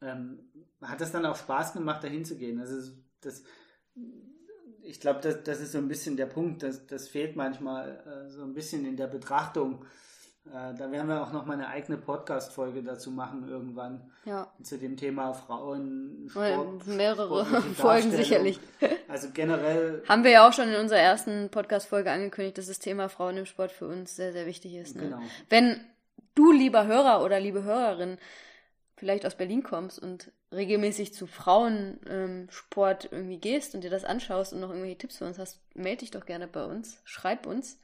ähm, hat das dann auch Spaß gemacht, dahin zu gehen. Also das, ich glaube, das, das ist so ein bisschen der Punkt, das, das fehlt manchmal äh, so ein bisschen in der Betrachtung äh, da werden wir auch noch mal eine eigene Podcast-Folge dazu machen irgendwann. Ja. Zu dem Thema Frauen. Sport, mehrere Folgen sicherlich. Also generell. Haben wir ja auch schon in unserer ersten Podcast-Folge angekündigt, dass das Thema Frauen im Sport für uns sehr, sehr wichtig ist. Ne? Genau. Wenn du, lieber Hörer oder liebe Hörerin, vielleicht aus Berlin kommst und regelmäßig zu Frauensport irgendwie gehst und dir das anschaust und noch irgendwelche Tipps für uns hast, melde dich doch gerne bei uns. Schreib uns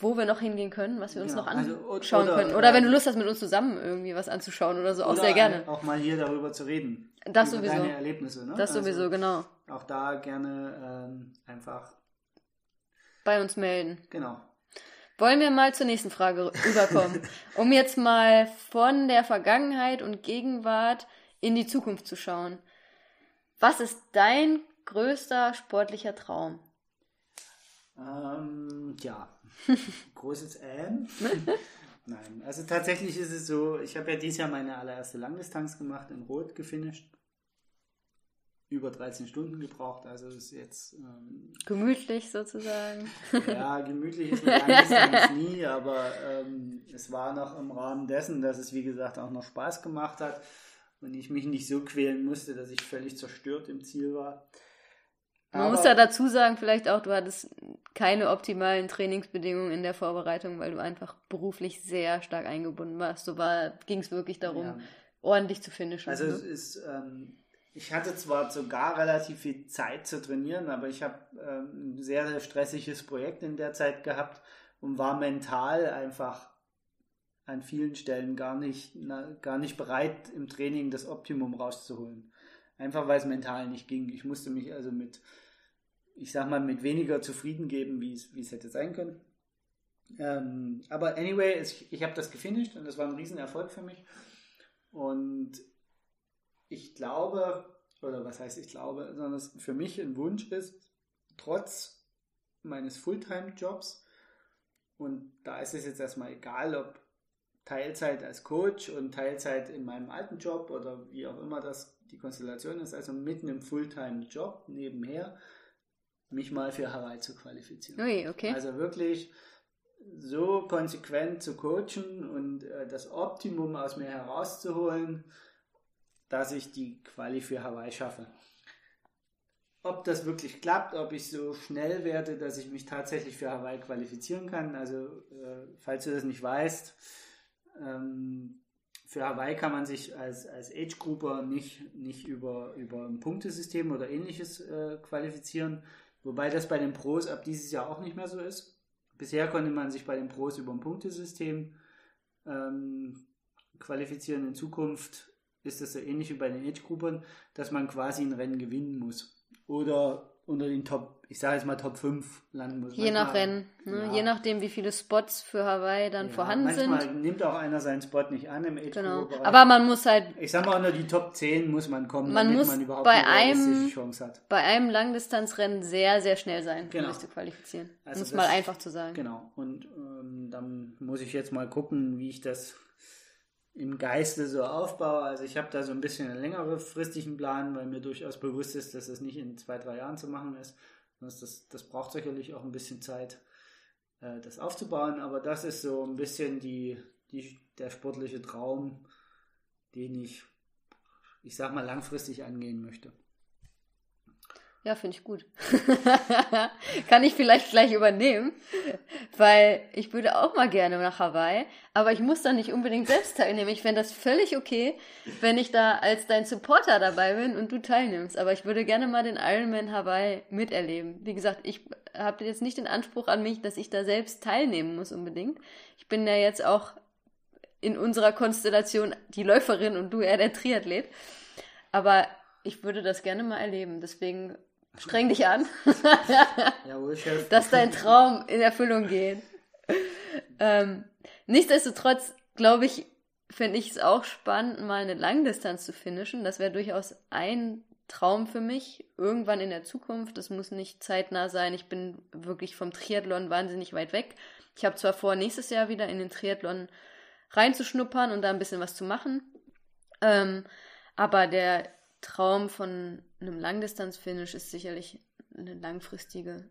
wo wir noch hingehen können, was wir uns genau. noch also, anschauen also, oder, können. Oder wenn du Lust hast, mit uns zusammen irgendwie was anzuschauen oder so, auch sehr gerne. Auch mal hier darüber zu reden. Das sowieso. Deine Erlebnisse, ne? Das sowieso, also, genau. Auch da gerne ähm, einfach bei uns melden. Genau. Wollen wir mal zur nächsten Frage rüberkommen, um jetzt mal von der Vergangenheit und Gegenwart in die Zukunft zu schauen. Was ist dein größter sportlicher Traum? Ähm, ja, großes Ähm. Nein, also tatsächlich ist es so, ich habe ja dieses Jahr meine allererste Langdistanz gemacht, in Rot gefinisht. Über 13 Stunden gebraucht, also ist jetzt. Ähm, gemütlich sozusagen. Ja, gemütlich ist eine Langdistanz nie, aber ähm, es war noch im Rahmen dessen, dass es wie gesagt auch noch Spaß gemacht hat und ich mich nicht so quälen musste, dass ich völlig zerstört im Ziel war. Man Aber muss ja dazu sagen, vielleicht auch, du hattest keine optimalen Trainingsbedingungen in der Vorbereitung, weil du einfach beruflich sehr stark eingebunden warst. So ging es wirklich darum, ja. ordentlich zu finishen. Also ne? es ist, ähm, ich hatte zwar sogar relativ viel Zeit zu trainieren, aber ich habe ähm, ein sehr, sehr stressiges Projekt in der Zeit gehabt und war mental einfach an vielen Stellen gar nicht, na, gar nicht bereit, im Training das Optimum rauszuholen. Einfach weil es mental nicht ging. Ich musste mich also mit, ich sag mal, mit weniger zufrieden geben, wie es, hätte sein können. Ähm, aber anyway, es, ich habe das gefinisht und das war ein Riesenerfolg für mich. Und ich glaube, oder was heißt ich glaube, sondern es für mich ein Wunsch ist, trotz meines Fulltime-Jobs, und da ist es jetzt erstmal egal, ob Teilzeit als Coach und Teilzeit in meinem alten Job oder wie auch immer das die Konstellation ist, also mitten im Fulltime-Job nebenher, mich mal für Hawaii zu qualifizieren. Ui, okay. Also wirklich so konsequent zu coachen und äh, das Optimum aus mir herauszuholen, dass ich die Quali für Hawaii schaffe. Ob das wirklich klappt, ob ich so schnell werde, dass ich mich tatsächlich für Hawaii qualifizieren kann. Also, äh, falls du das nicht weißt, ähm, für Hawaii kann man sich als, als Age-Grouper nicht, nicht über, über ein Punktesystem oder ähnliches äh, qualifizieren, wobei das bei den Pros ab dieses Jahr auch nicht mehr so ist. Bisher konnte man sich bei den Pros über ein Punktesystem ähm, qualifizieren. In Zukunft ist das so ähnlich wie bei den Age-Groupern, dass man quasi ein Rennen gewinnen muss. Oder unter den Top, ich sage jetzt mal Top 5 landen muss. Je manchmal, nach Rennen, ne? ja. je nachdem, wie viele Spots für Hawaii dann ja, vorhanden manchmal sind. Manchmal nimmt auch einer seinen Spot nicht an im Age Genau, aber man muss halt... Ich sag mal, unter die Top 10 muss man kommen, man muss man überhaupt bei eine Chance hat. Bei einem Langdistanzrennen sehr, sehr schnell sein, genau. um sich zu qualifizieren. Also muss das, mal einfach zu sagen. Genau, und ähm, dann muss ich jetzt mal gucken, wie ich das im Geiste so aufbaue. Also ich habe da so ein bisschen einen längerefristigen Plan, weil mir durchaus bewusst ist, dass das nicht in zwei, drei Jahren zu machen ist. Das, das braucht sicherlich auch ein bisschen Zeit, äh, das aufzubauen. Aber das ist so ein bisschen die, die, der sportliche Traum, den ich, ich sag mal, langfristig angehen möchte. Ja, finde ich gut. Kann ich vielleicht gleich übernehmen, weil ich würde auch mal gerne nach Hawaii, aber ich muss da nicht unbedingt selbst teilnehmen. Ich fände das völlig okay, wenn ich da als dein Supporter dabei bin und du teilnimmst. Aber ich würde gerne mal den Ironman Hawaii miterleben. Wie gesagt, ich habe jetzt nicht den Anspruch an mich, dass ich da selbst teilnehmen muss unbedingt. Ich bin ja jetzt auch in unserer Konstellation die Läuferin und du eher der Triathlet. Aber ich würde das gerne mal erleben. Deswegen streng dich an, Jawohl, Chef. dass dein Traum in Erfüllung geht. Ähm, nichtsdestotrotz, glaube ich, fände ich es auch spannend, mal eine Langdistanz zu finishen. Das wäre durchaus ein Traum für mich, irgendwann in der Zukunft. Das muss nicht zeitnah sein. Ich bin wirklich vom Triathlon wahnsinnig weit weg. Ich habe zwar vor, nächstes Jahr wieder in den Triathlon reinzuschnuppern und da ein bisschen was zu machen. Ähm, aber der Traum von einem Langdistanz-Finish ist sicherlich eine langfristige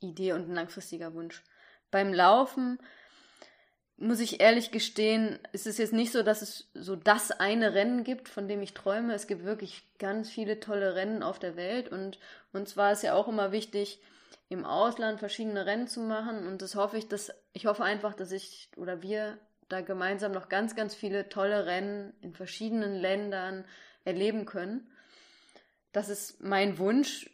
Idee und ein langfristiger Wunsch. Beim Laufen muss ich ehrlich gestehen, ist es jetzt nicht so, dass es so das eine Rennen gibt, von dem ich träume. Es gibt wirklich ganz viele tolle Rennen auf der Welt und und zwar ist ja auch immer wichtig, im Ausland verschiedene Rennen zu machen und das hoffe ich, dass ich hoffe einfach, dass ich oder wir da gemeinsam noch ganz ganz viele tolle Rennen in verschiedenen Ländern erleben können. Das ist mein Wunsch.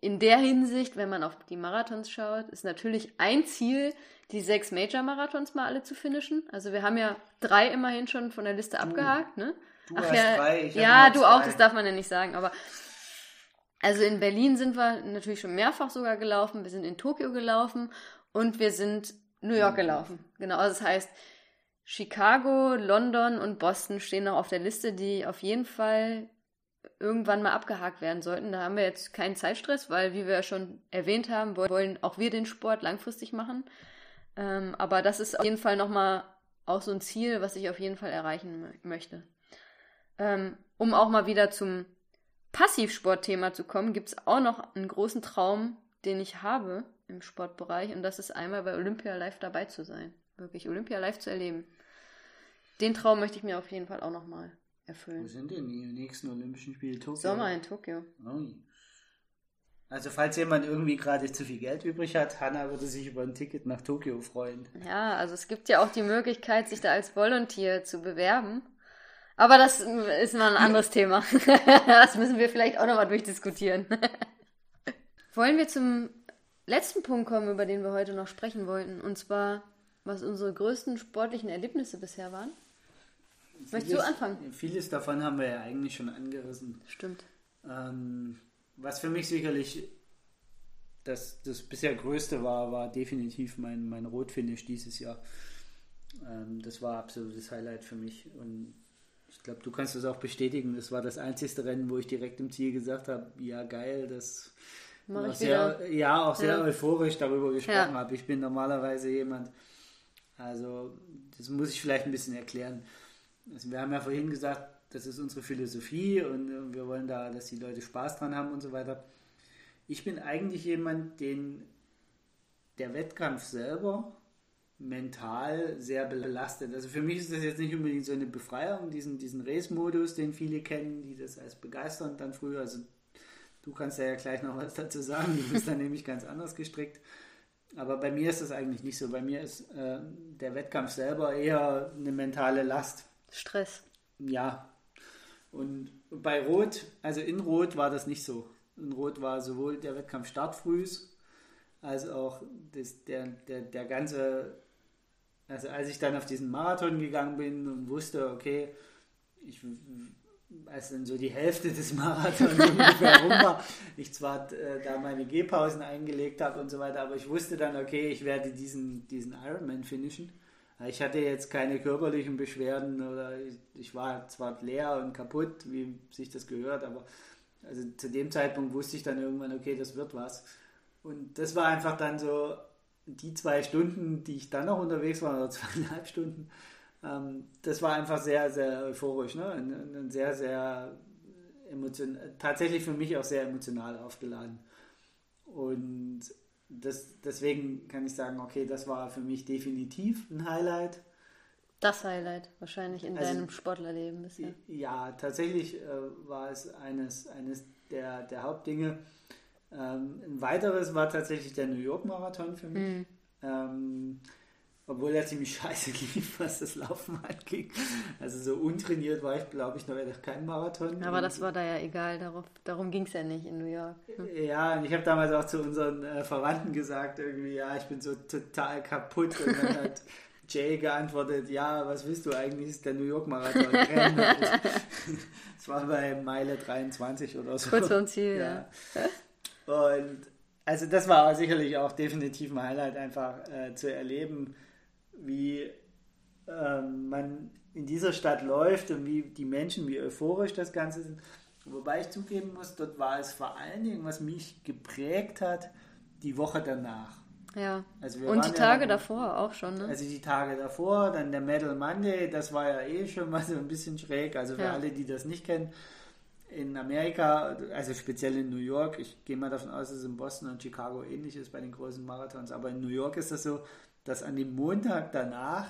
In der Hinsicht, wenn man auf die Marathons schaut, ist natürlich ein Ziel, die sechs Major-Marathons mal alle zu finishen. Also wir haben ja drei immerhin schon von der Liste abgehakt, ne? Du Ach, hast ja, drei, ich ja, du auch, das darf man ja nicht sagen, aber also in Berlin sind wir natürlich schon mehrfach sogar gelaufen, wir sind in Tokio gelaufen und wir sind New York gelaufen. Genau, also das heißt, Chicago, London und Boston stehen noch auf der Liste, die auf jeden Fall irgendwann mal abgehakt werden sollten. Da haben wir jetzt keinen Zeitstress, weil, wie wir ja schon erwähnt haben, wollen auch wir den Sport langfristig machen. Ähm, aber das ist auf jeden Fall nochmal auch so ein Ziel, was ich auf jeden Fall erreichen möchte. Ähm, um auch mal wieder zum Passivsportthema zu kommen, gibt es auch noch einen großen Traum, den ich habe im Sportbereich. Und das ist einmal bei Olympia live dabei zu sein. Wirklich Olympia live zu erleben. Den Traum möchte ich mir auf jeden Fall auch nochmal erfüllen. Wo sind denn die nächsten Olympischen Spiele? Tokio? Sommer in Tokio. Oh. Also falls jemand irgendwie gerade zu viel Geld übrig hat, Hanna würde sich über ein Ticket nach Tokio freuen. Ja, also es gibt ja auch die Möglichkeit, sich da als Volunteer zu bewerben. Aber das ist mal ein anderes Thema. das müssen wir vielleicht auch nochmal durchdiskutieren. Wollen wir zum letzten Punkt kommen, über den wir heute noch sprechen wollten. Und zwar, was unsere größten sportlichen Erlebnisse bisher waren. Möchtest du anfangen? Vieles davon haben wir ja eigentlich schon angerissen. Stimmt. Ähm, was für mich sicherlich das, das bisher größte war, war definitiv mein, mein Rotfinish dieses Jahr. Ähm, das war absolutes Highlight für mich. Und ich glaube, du kannst das auch bestätigen. Das war das einzigste Rennen, wo ich direkt im Ziel gesagt habe, ja geil, das Mach auch sehr, ja, auch sehr ja. euphorisch darüber gesprochen ja. habe. Ich bin normalerweise jemand, also das muss ich vielleicht ein bisschen erklären. Also wir haben ja vorhin gesagt, das ist unsere Philosophie und wir wollen da, dass die Leute Spaß dran haben und so weiter. Ich bin eigentlich jemand, den der Wettkampf selber mental sehr belastet. Also für mich ist das jetzt nicht unbedingt so eine Befreiung, diesen, diesen Race-Modus, den viele kennen, die das als begeisternd dann früher, also du kannst ja gleich noch was dazu sagen, du bist dann nämlich ganz anders gestrickt. Aber bei mir ist das eigentlich nicht so. Bei mir ist äh, der Wettkampf selber eher eine mentale Last. Stress. Ja. Und bei Rot, also in Rot war das nicht so. In Rot war sowohl der Wettkampf startfrühs als auch das, der, der, der ganze, also als ich dann auf diesen Marathon gegangen bin und wusste, okay, ich, als dann so die Hälfte des Marathons ungefähr rum war, ich zwar äh, da meine Gehpausen eingelegt habe und so weiter, aber ich wusste dann, okay, ich werde diesen, diesen Ironman finishen. Ich hatte jetzt keine körperlichen Beschwerden oder ich, ich, war zwar leer und kaputt, wie sich das gehört, aber also zu dem Zeitpunkt wusste ich dann irgendwann, okay, das wird was. Und das war einfach dann so die zwei Stunden, die ich dann noch unterwegs war, oder zweieinhalb Stunden, ähm, das war einfach sehr, sehr euphorisch, ne? Und, und sehr, sehr emotional, tatsächlich für mich auch sehr emotional aufgeladen. Und das, deswegen kann ich sagen, okay, das war für mich definitiv ein Highlight. Das Highlight wahrscheinlich in also, deinem Sportlerleben bisher. Ja, tatsächlich äh, war es eines, eines der, der Hauptdinge. Ähm, ein weiteres war tatsächlich der New York Marathon für mich. Mhm. Ähm, obwohl er ziemlich scheiße lief, was das Laufen anging. Also so untrainiert war ich, glaube ich, noch kein Marathon. Aber das war da ja egal, darauf, darum ging es ja nicht in New York. Hm. Ja, und ich habe damals auch zu unseren äh, Verwandten gesagt, irgendwie, ja, ich bin so total kaputt. Und dann hat Jay geantwortet, ja, was willst du eigentlich, ist der New York Marathon. das war bei Meile 23 oder so. Kurz vom Ziel, ja. ja. Und also das war sicherlich auch definitiv ein Highlight, einfach äh, zu erleben, wie ähm, man in dieser Stadt läuft und wie die Menschen, wie euphorisch das Ganze sind. Wobei ich zugeben muss, dort war es vor allen Dingen, was mich geprägt hat, die Woche danach. Ja. Also und die Tage ja, davor auch schon, ne? Also die Tage davor, dann der Metal Monday, das war ja eh schon mal so ein bisschen schräg. Also für ja. alle, die das nicht kennen, in Amerika, also speziell in New York, ich gehe mal davon aus, dass es in Boston und Chicago ähnlich ist bei den großen Marathons, aber in New York ist das so, dass an dem Montag danach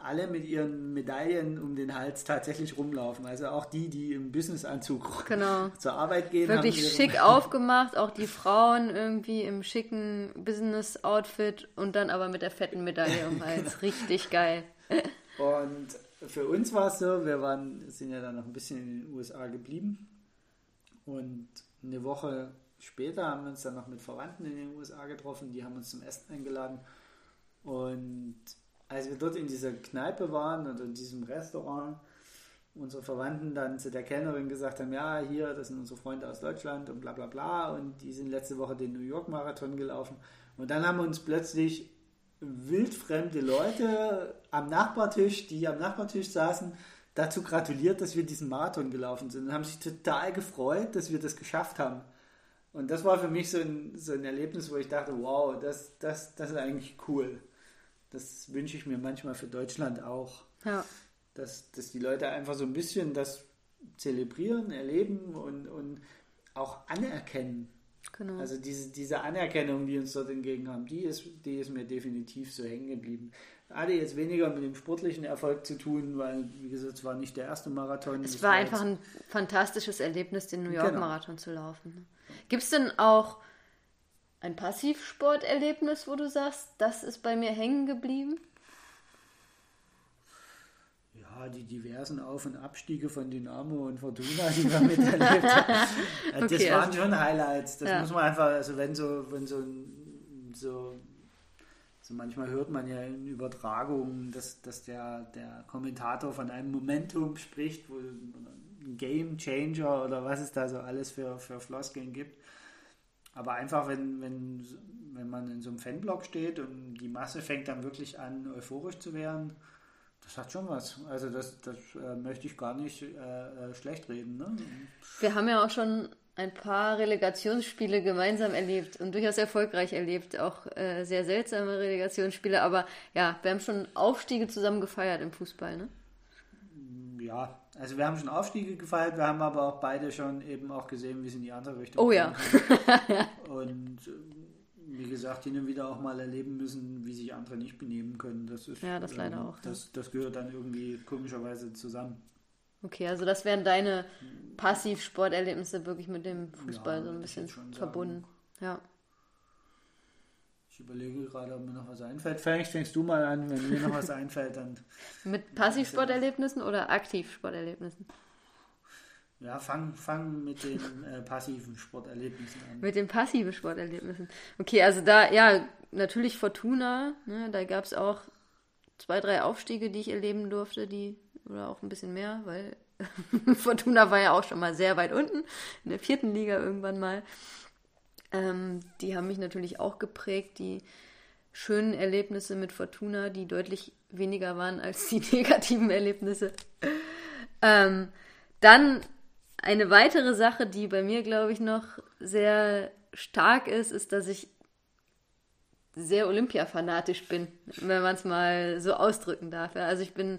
alle mit ihren Medaillen um den Hals tatsächlich rumlaufen. Also auch die, die im Businessanzug genau. zur Arbeit gehen. Wirklich schick aufgemacht, auch die Frauen irgendwie im schicken Business-Outfit und dann aber mit der fetten Medaille um den Hals. Richtig geil. Und für uns war es so, wir waren, sind ja dann noch ein bisschen in den USA geblieben und eine Woche später haben wir uns dann noch mit Verwandten in den USA getroffen, die haben uns zum Essen eingeladen und als wir dort in dieser Kneipe waren und in diesem Restaurant, unsere Verwandten dann zu der Kellnerin gesagt haben, ja, hier, das sind unsere Freunde aus Deutschland und bla bla bla und die sind letzte Woche den New York Marathon gelaufen. Und dann haben uns plötzlich wildfremde Leute am Nachbartisch, die am Nachbartisch saßen, dazu gratuliert, dass wir diesen Marathon gelaufen sind und haben sich total gefreut, dass wir das geschafft haben. Und das war für mich so ein, so ein Erlebnis, wo ich dachte, wow, das, das, das ist eigentlich cool. Das wünsche ich mir manchmal für Deutschland auch. Ja. Dass, dass die Leute einfach so ein bisschen das zelebrieren, erleben und, und auch anerkennen. Genau. Also diese, diese Anerkennung, die uns dort entgegen haben, die ist, die ist mir definitiv so hängen geblieben. Hatte jetzt weniger mit dem sportlichen Erfolg zu tun, weil, wie gesagt, es war nicht der erste Marathon. Es war einfach ein fantastisches Erlebnis, den New York genau. Marathon zu laufen. Gibt es denn auch ein Passivsporterlebnis, wo du sagst, das ist bei mir hängen geblieben? Ja, die diversen Auf- und Abstiege von Dynamo und Fortuna, die wir miterlebt haben. Das okay, waren also, schon Highlights. Das ja. muss man einfach, also wenn so, wenn so, so, so manchmal hört man ja in Übertragungen, dass, dass der, der Kommentator von einem Momentum spricht, wo ein Game Changer oder was es da so alles für, für Floskeln gibt. Aber einfach, wenn, wenn, wenn man in so einem Fanblock steht und die Masse fängt dann wirklich an, euphorisch zu werden, das hat schon was. Also das, das äh, möchte ich gar nicht äh, äh, schlecht reden. Ne? Wir haben ja auch schon ein paar Relegationsspiele gemeinsam erlebt und durchaus erfolgreich erlebt. Auch äh, sehr seltsame Relegationsspiele, aber ja, wir haben schon Aufstiege zusammen gefeiert im Fußball, ne? Ja, also wir haben schon Aufstiege gefeiert, wir haben aber auch beide schon eben auch gesehen, wie es in die andere Richtung Oh ja. und äh, wie gesagt, hin und wieder auch mal erleben müssen, wie sich andere nicht benehmen können. Das ist, ja, das leider ähm, auch. Das, das gehört dann irgendwie komischerweise zusammen. Okay, also das wären deine Passivsporterlebnisse wirklich mit dem Fußball ja, so ein bisschen verbunden. Ja. Ich überlege gerade, ob mir noch was einfällt. Vielleicht fängst du mal an, wenn mir noch was einfällt, dann. Mit Passivsporterlebnissen oder Aktivsporterlebnissen? Ja, fang, fang mit den äh, passiven Sporterlebnissen an. Mit den passiven Sporterlebnissen. Okay, also da, ja, natürlich Fortuna, ne, da gab es auch zwei, drei Aufstiege, die ich erleben durfte, die, oder auch ein bisschen mehr, weil Fortuna war ja auch schon mal sehr weit unten, in der vierten Liga irgendwann mal. Ähm, die haben mich natürlich auch geprägt, die schönen Erlebnisse mit Fortuna, die deutlich weniger waren als die negativen Erlebnisse. Ähm, dann eine weitere Sache, die bei mir, glaube ich, noch sehr stark ist, ist, dass ich sehr Olympia-fanatisch bin, wenn man es mal so ausdrücken darf. Also ich bin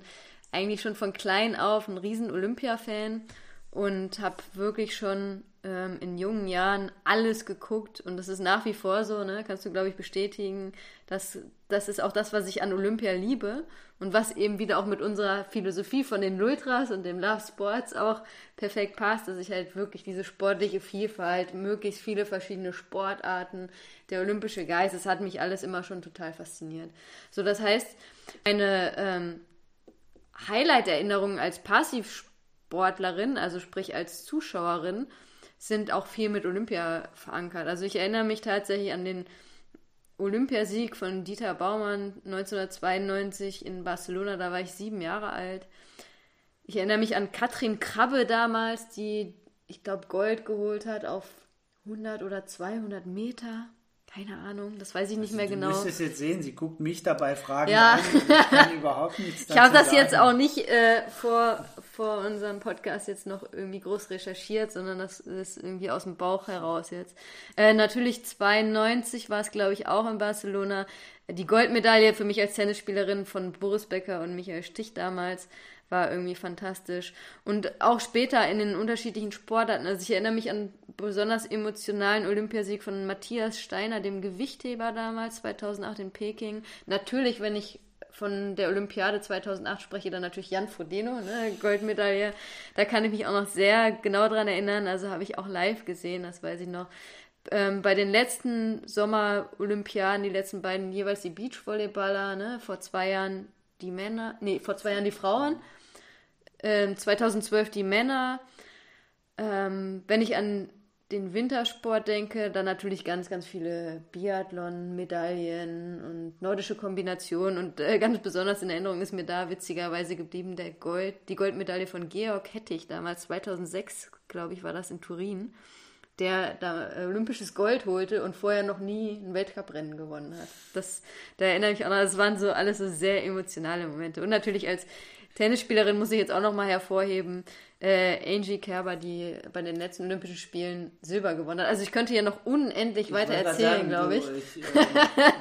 eigentlich schon von klein auf ein riesen Olympia-Fan und habe wirklich schon ähm, in jungen Jahren alles geguckt und das ist nach wie vor so, ne? kannst du, glaube ich, bestätigen, dass das ist auch das, was ich an Olympia liebe und was eben wieder auch mit unserer Philosophie von den Lultras und dem Love Sports auch perfekt passt, dass ich halt wirklich diese sportliche Vielfalt, möglichst viele verschiedene Sportarten, der olympische Geist, das hat mich alles immer schon total fasziniert. So, das heißt, eine ähm, Highlight-Erinnerung als Passivsportlerin, also sprich als Zuschauerin, sind auch viel mit Olympia verankert. Also ich erinnere mich tatsächlich an den Olympiasieg von Dieter Baumann 1992 in Barcelona, da war ich sieben Jahre alt. Ich erinnere mich an Katrin Krabbe damals, die, ich glaube, Gold geholt hat auf 100 oder 200 Meter. Keine Ahnung, das weiß ich nicht also mehr genau. Du müsstest jetzt sehen, sie guckt mich dabei Fragen ja. an. Ich kann überhaupt nichts Ich habe das sagen. jetzt auch nicht äh, vor, vor unserem Podcast jetzt noch irgendwie groß recherchiert, sondern das ist irgendwie aus dem Bauch heraus jetzt. Äh, natürlich 92 war es, glaube ich, auch in Barcelona. Die Goldmedaille für mich als Tennisspielerin von Boris Becker und Michael Stich damals war irgendwie fantastisch. Und auch später in den unterschiedlichen Sportarten. Also ich erinnere mich an besonders emotionalen Olympiasieg von Matthias Steiner, dem Gewichtheber damals, 2008 in Peking. Natürlich, wenn ich von der Olympiade 2008 spreche, dann natürlich Jan Frodeno, ne, Goldmedaille. Da kann ich mich auch noch sehr genau dran erinnern. Also habe ich auch live gesehen, das weiß ich noch. Ähm, bei den letzten Sommer-Olympiaden, die letzten beiden jeweils die Beachvolleyballer, ne, vor zwei Jahren die Männer, nee, vor zwei Jahren die Frauen 2012 ähm, die Männer. Ähm, wenn ich an den Wintersport denke, dann natürlich ganz, ganz viele Biathlon-Medaillen und nordische Kombinationen. Und äh, ganz besonders in Erinnerung ist mir da witzigerweise geblieben der Gold, die Goldmedaille von Georg Hettich, damals 2006, glaube ich, war das in Turin, der da olympisches Gold holte und vorher noch nie ein Weltcuprennen gewonnen hat. Das, da erinnere ich mich auch noch, das waren so alles so sehr emotionale Momente. Und natürlich als Tennisspielerin muss ich jetzt auch noch mal hervorheben, äh, Angie Kerber, die bei den letzten Olympischen Spielen Silber gewonnen hat. Also ich könnte hier noch unendlich ich weiter erzählen, glaube ich. ich äh,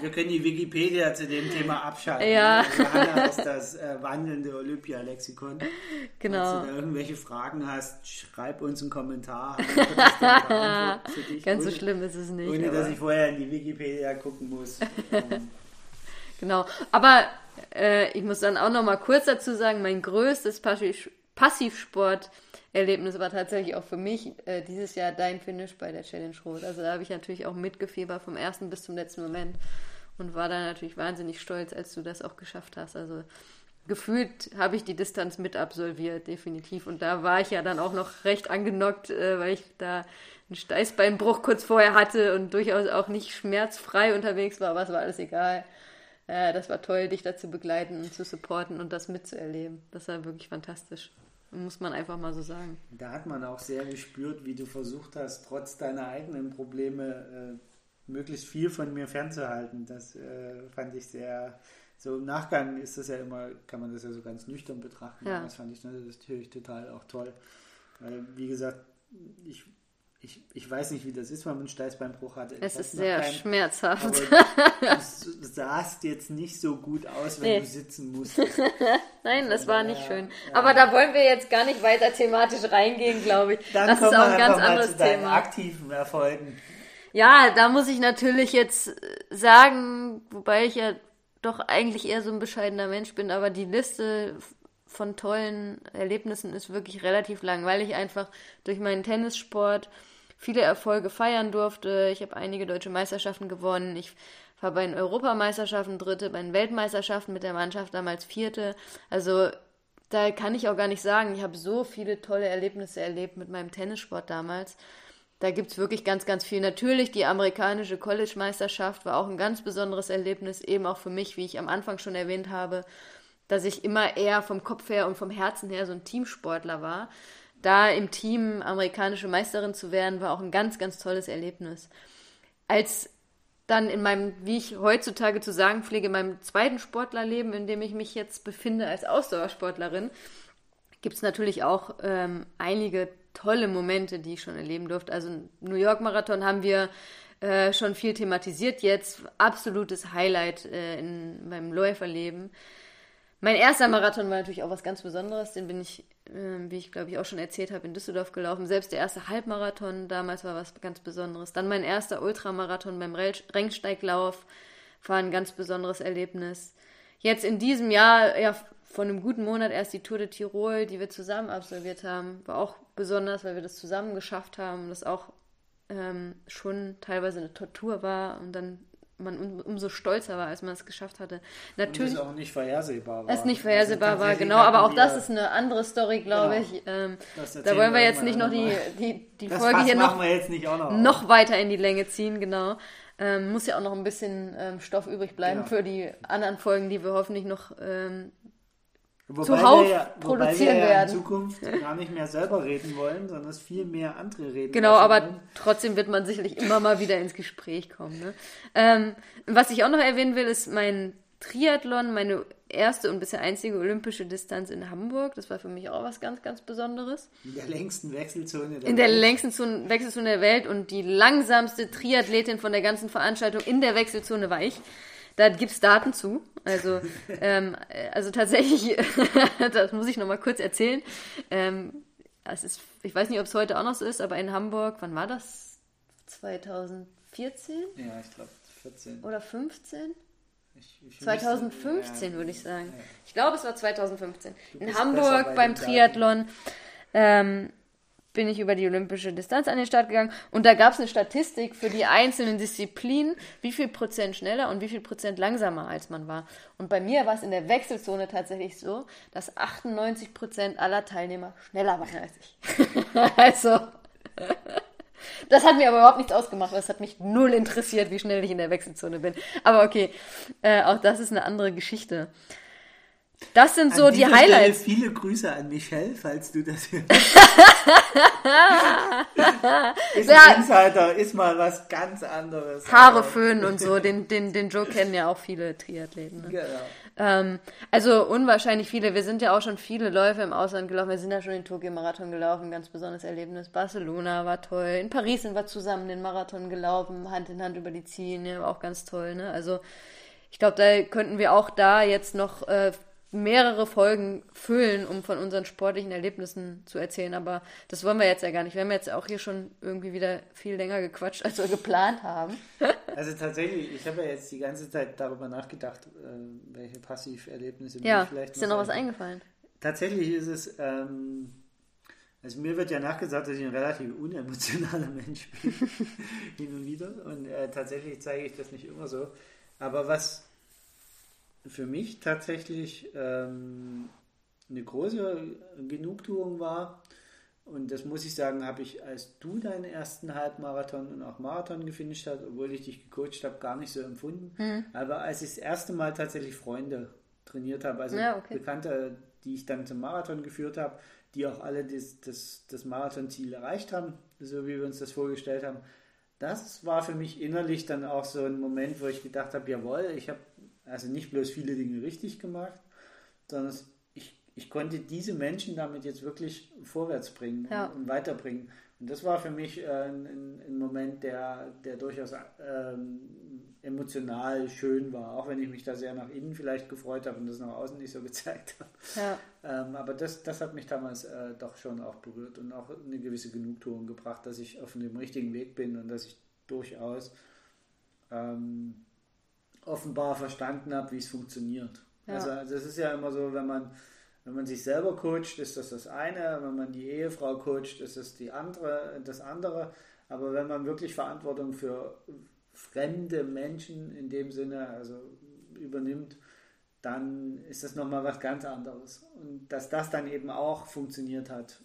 wir können die Wikipedia zu dem Thema abschalten. Ja. Johanna ist das äh, wandelnde Olympia-Lexikon. Genau. Falls du da irgendwelche Fragen hast, schreib uns einen Kommentar. Ganz ohne, so schlimm ist es nicht. Ohne, dass ich vorher in die Wikipedia gucken muss. genau. Aber äh, ich muss dann auch noch mal kurz dazu sagen, mein größtes Passivsport-Erlebnis war tatsächlich auch für mich äh, dieses Jahr dein Finish bei der Challenge Rot. Also da habe ich natürlich auch mitgefiebert vom ersten bis zum letzten Moment und war dann natürlich wahnsinnig stolz, als du das auch geschafft hast. Also gefühlt habe ich die Distanz mit absolviert, definitiv. Und da war ich ja dann auch noch recht angenockt, äh, weil ich da einen Steißbeinbruch kurz vorher hatte und durchaus auch nicht schmerzfrei unterwegs war, aber es war alles egal. Äh, das war toll, dich da zu begleiten und zu supporten und das mitzuerleben. Das war wirklich fantastisch. Muss man einfach mal so sagen. Da hat man auch sehr gespürt, wie du versucht hast, trotz deiner eigenen Probleme äh, möglichst viel von mir fernzuhalten. Das äh, fand ich sehr, so im Nachgang ist das ja immer, kann man das ja so ganz nüchtern betrachten. Ja. Das fand ich natürlich total auch toll. Weil, wie gesagt, ich ich, ich weiß nicht, wie das ist, wenn man einen Steißbeinbruch hatte. Es ist sehr kein, schmerzhaft. du sahst jetzt nicht so gut aus, wenn nee. du sitzen musstest. Nein, das war nicht schön. Ja. Aber da wollen wir jetzt gar nicht weiter thematisch reingehen, glaube ich. Dann das ist auch ein ganz anderes Thema. aktiven Erfolgen. Ja, da muss ich natürlich jetzt sagen, wobei ich ja doch eigentlich eher so ein bescheidener Mensch bin, aber die Liste von tollen Erlebnissen ist wirklich relativ lang, weil ich einfach durch meinen Tennissport viele Erfolge feiern durfte. Ich habe einige deutsche Meisterschaften gewonnen. Ich war bei den Europameisterschaften Dritte, bei den Weltmeisterschaften mit der Mannschaft damals Vierte. Also da kann ich auch gar nicht sagen, ich habe so viele tolle Erlebnisse erlebt mit meinem Tennissport damals. Da gibt es wirklich ganz, ganz viel. Natürlich, die amerikanische College-Meisterschaft war auch ein ganz besonderes Erlebnis, eben auch für mich, wie ich am Anfang schon erwähnt habe, dass ich immer eher vom Kopf her und vom Herzen her so ein Teamsportler war da im Team amerikanische Meisterin zu werden, war auch ein ganz, ganz tolles Erlebnis. Als dann in meinem, wie ich heutzutage zu sagen pflege, in meinem zweiten Sportlerleben, in dem ich mich jetzt befinde als Ausdauersportlerin, gibt es natürlich auch ähm, einige tolle Momente, die ich schon erleben durfte. Also New York Marathon haben wir äh, schon viel thematisiert jetzt. Absolutes Highlight äh, in meinem Läuferleben. Mein erster Marathon war natürlich auch was ganz Besonderes. Den bin ich, äh, wie ich glaube ich auch schon erzählt habe, in Düsseldorf gelaufen. Selbst der erste Halbmarathon damals war was ganz Besonderes. Dann mein erster Ultramarathon beim Rennsteiglauf war ein ganz besonderes Erlebnis. Jetzt in diesem Jahr, ja, von einem guten Monat erst die Tour de Tirol, die wir zusammen absolviert haben, war auch besonders, weil wir das zusammen geschafft haben. Das auch ähm, schon teilweise eine Tortur war und dann man um, umso stolzer war, als man es geschafft hatte. Natürlich. Und es auch nicht vorhersehbar war. Es nicht vorhersehbar also war, genau, aber auch das ist eine andere Story, glaube genau. ich. Ähm, da wollen wir jetzt nicht noch die, die, die Folge hier noch, noch, noch, weiter in die Länge ziehen, genau. Ähm, muss ja auch noch ein bisschen ähm, Stoff übrig bleiben genau. für die anderen Folgen, die wir hoffentlich noch ähm, Wobei zuhauf wir ja, produzieren wir ja werden. in Zukunft gar nicht mehr selber reden wollen, sondern es viel mehr andere reden. Genau, aber wollen. trotzdem wird man sicherlich immer mal wieder ins Gespräch kommen. Ne? Ähm, was ich auch noch erwähnen will, ist mein Triathlon, meine erste und bisher einzige olympische Distanz in Hamburg. Das war für mich auch was ganz, ganz Besonderes. In der längsten Wechselzone der in Welt. In der längsten Wechselzone der Welt und die langsamste Triathletin von der ganzen Veranstaltung in der Wechselzone war ich. Da gibt es Daten zu. Also, ähm, also tatsächlich, das muss ich nochmal kurz erzählen. Ähm, es ist, ich weiß nicht, ob es heute auch noch so ist, aber in Hamburg, wann war das? 2014? Ja, ich glaube 14. Oder 15? Ich, ich 2015 ja, würde ich sagen. Ja. Ich glaube, es war 2015. In Hamburg beim Triathlon. Ähm, bin ich über die olympische Distanz an den Start gegangen und da gab es eine Statistik für die einzelnen Disziplinen, wie viel Prozent schneller und wie viel Prozent langsamer als man war. Und bei mir war es in der Wechselzone tatsächlich so, dass 98 Prozent aller Teilnehmer schneller waren als ich. also, das hat mir aber überhaupt nichts ausgemacht. Das hat mich null interessiert, wie schnell ich in der Wechselzone bin. Aber okay, äh, auch das ist eine andere Geschichte. Das sind so die Highlights. Stelle viele Grüße an Michelle, falls du das hörst. ist Ja. Insider, ist mal was ganz anderes. Haare föhnen und so, den, den, den Joke kennen ja auch viele Triathleten. Ne? Genau. Ähm, also unwahrscheinlich viele. Wir sind ja auch schon viele Läufe im Ausland gelaufen. Wir sind ja schon den Tokio-Marathon gelaufen, ganz besonderes Erlebnis. Barcelona war toll. In Paris sind wir zusammen den Marathon gelaufen, Hand in Hand über die war auch ganz toll. Ne? Also ich glaube, da könnten wir auch da jetzt noch äh, mehrere Folgen füllen, um von unseren sportlichen Erlebnissen zu erzählen. Aber das wollen wir jetzt ja gar nicht. Wir haben jetzt auch hier schon irgendwie wieder viel länger gequatscht, als wir geplant haben. Also tatsächlich, ich habe ja jetzt die ganze Zeit darüber nachgedacht, äh, welche Passiverlebnisse mir Ja, vielleicht ist dir noch was eingefallen? Tatsächlich ist es, ähm, also mir wird ja nachgesagt, dass ich ein relativ unemotionaler Mensch bin, hin und wieder. Und äh, tatsächlich zeige ich das nicht immer so. Aber was für mich tatsächlich ähm, eine große Genugtuung war, und das muss ich sagen, habe ich, als du deinen ersten Halbmarathon und auch Marathon gefinisht hast, obwohl ich dich gecoacht habe, gar nicht so empfunden. Mhm. Aber als ich das erste Mal tatsächlich Freunde trainiert habe, also Ja, okay. Bekannte, die ich dann zum Marathon geführt habe, die auch alle das, das, das Marathonziel erreicht haben, so wie wir uns das vorgestellt haben, das war für mich innerlich dann auch so ein Moment, wo ich gedacht habe, jawohl, ich habe also nicht bloß viele Dinge richtig gemacht, sondern ich, ich konnte diese Menschen damit jetzt wirklich vorwärts bringen Ja. und, und weiterbringen. Und das war für mich äh, ein, ein, ein Moment, der, der durchaus ähm, emotional schön war, auch wenn ich mich da sehr nach innen vielleicht gefreut habe und das nach außen nicht so gezeigt habe. Ja. Ähm, aber das, das hat mich damals äh, doch schon auch berührt und auch eine gewisse Genugtuung gebracht, dass ich auf dem richtigen Weg bin und dass ich durchaus ähm, offenbar verstanden habe, wie es funktioniert. Ja. Also das ist ja immer so, wenn man, wenn man sich selber coacht, ist das das eine, wenn man die Ehefrau coacht, ist das die andere, das andere. Aber wenn man wirklich Verantwortung für fremde Menschen in dem Sinne also übernimmt, dann ist das nochmal was ganz anderes. Und dass das dann eben auch funktioniert hat,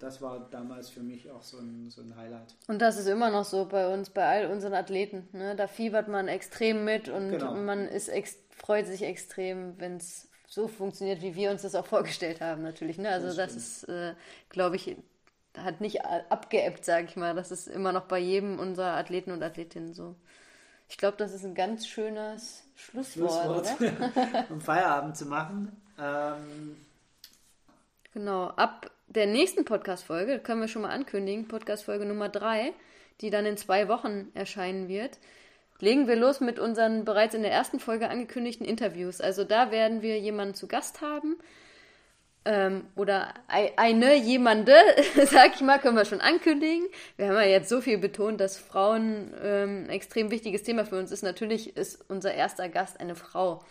das war damals für mich auch so ein, so ein Highlight. Und das ist immer noch so bei uns, bei all unseren Athleten. Ne? Da fiebert man extrem mit und Genau. man ist freut sich extrem, wenn es so funktioniert, wie wir uns das auch vorgestellt haben, natürlich. Ne? Also Das das, ist, äh, glaube ich, hat nicht abgeebbt, sage ich mal. Das ist immer noch bei jedem unserer Athleten und Athletinnen so. Ich glaube, das ist ein ganz schönes Schlusswort, Schlusswort, um Feierabend zu machen. Ähm, Genau, ab der nächsten Podcast-Folge, können wir schon mal ankündigen, Podcast-Folge Nummer 3, die dann in zwei Wochen erscheinen wird, legen wir los mit unseren bereits in der ersten Folge angekündigten Interviews. Also da werden wir jemanden zu Gast haben. Ähm, oder ei- eine, jemande, sag ich mal, können wir schon ankündigen. Wir haben ja jetzt so viel betont, dass Frauen ähm, ein extrem wichtiges Thema für uns ist. Natürlich ist unser erster Gast eine Frau.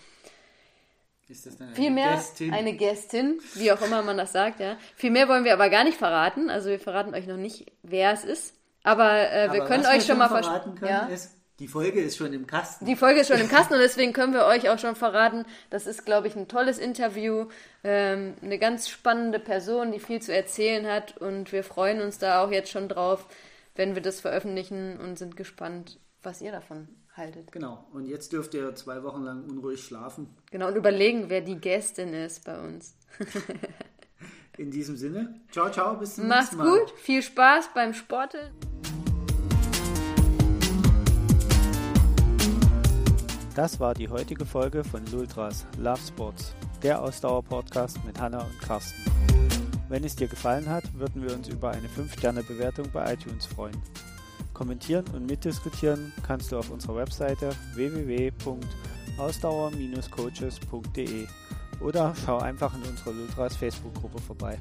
Ist das dann eine Vielmehr Gästin? eine Gästin, wie auch immer man das sagt, ja. Viel mehr wollen wir aber gar nicht verraten. Also wir verraten euch noch nicht, wer es ist. Aber, äh, wir Aber können was euch schon mal verraten können, Ja. ist, die Folge ist schon im Kasten. Die Folge ist schon im Kasten und deswegen können wir euch auch schon verraten, das ist, glaube ich, ein tolles Interview, ähm, eine ganz spannende Person, die viel zu erzählen hat und wir freuen uns da auch jetzt schon drauf, wenn wir das veröffentlichen und sind gespannt, was ihr davon haltet. Genau. Und jetzt dürft ihr zwei Wochen lang unruhig schlafen. Genau, und überlegen, wer die Gästin ist bei uns. In diesem Sinne, ciao, ciao, bis zum Macht's nächsten Mal. gut, viel Spaß beim Sporteln. Das war die heutige Folge von Lultras Love Sports, der Ausdauer-Podcast mit Hanna und Carsten. Wenn es dir gefallen hat, würden wir uns über eine 5-Sterne-Bewertung bei iTunes freuen. Kommentieren und mitdiskutieren kannst du auf unserer Webseite www.ausdauer-coaches.de oder schau einfach in unserer Lultras Facebook-Gruppe vorbei.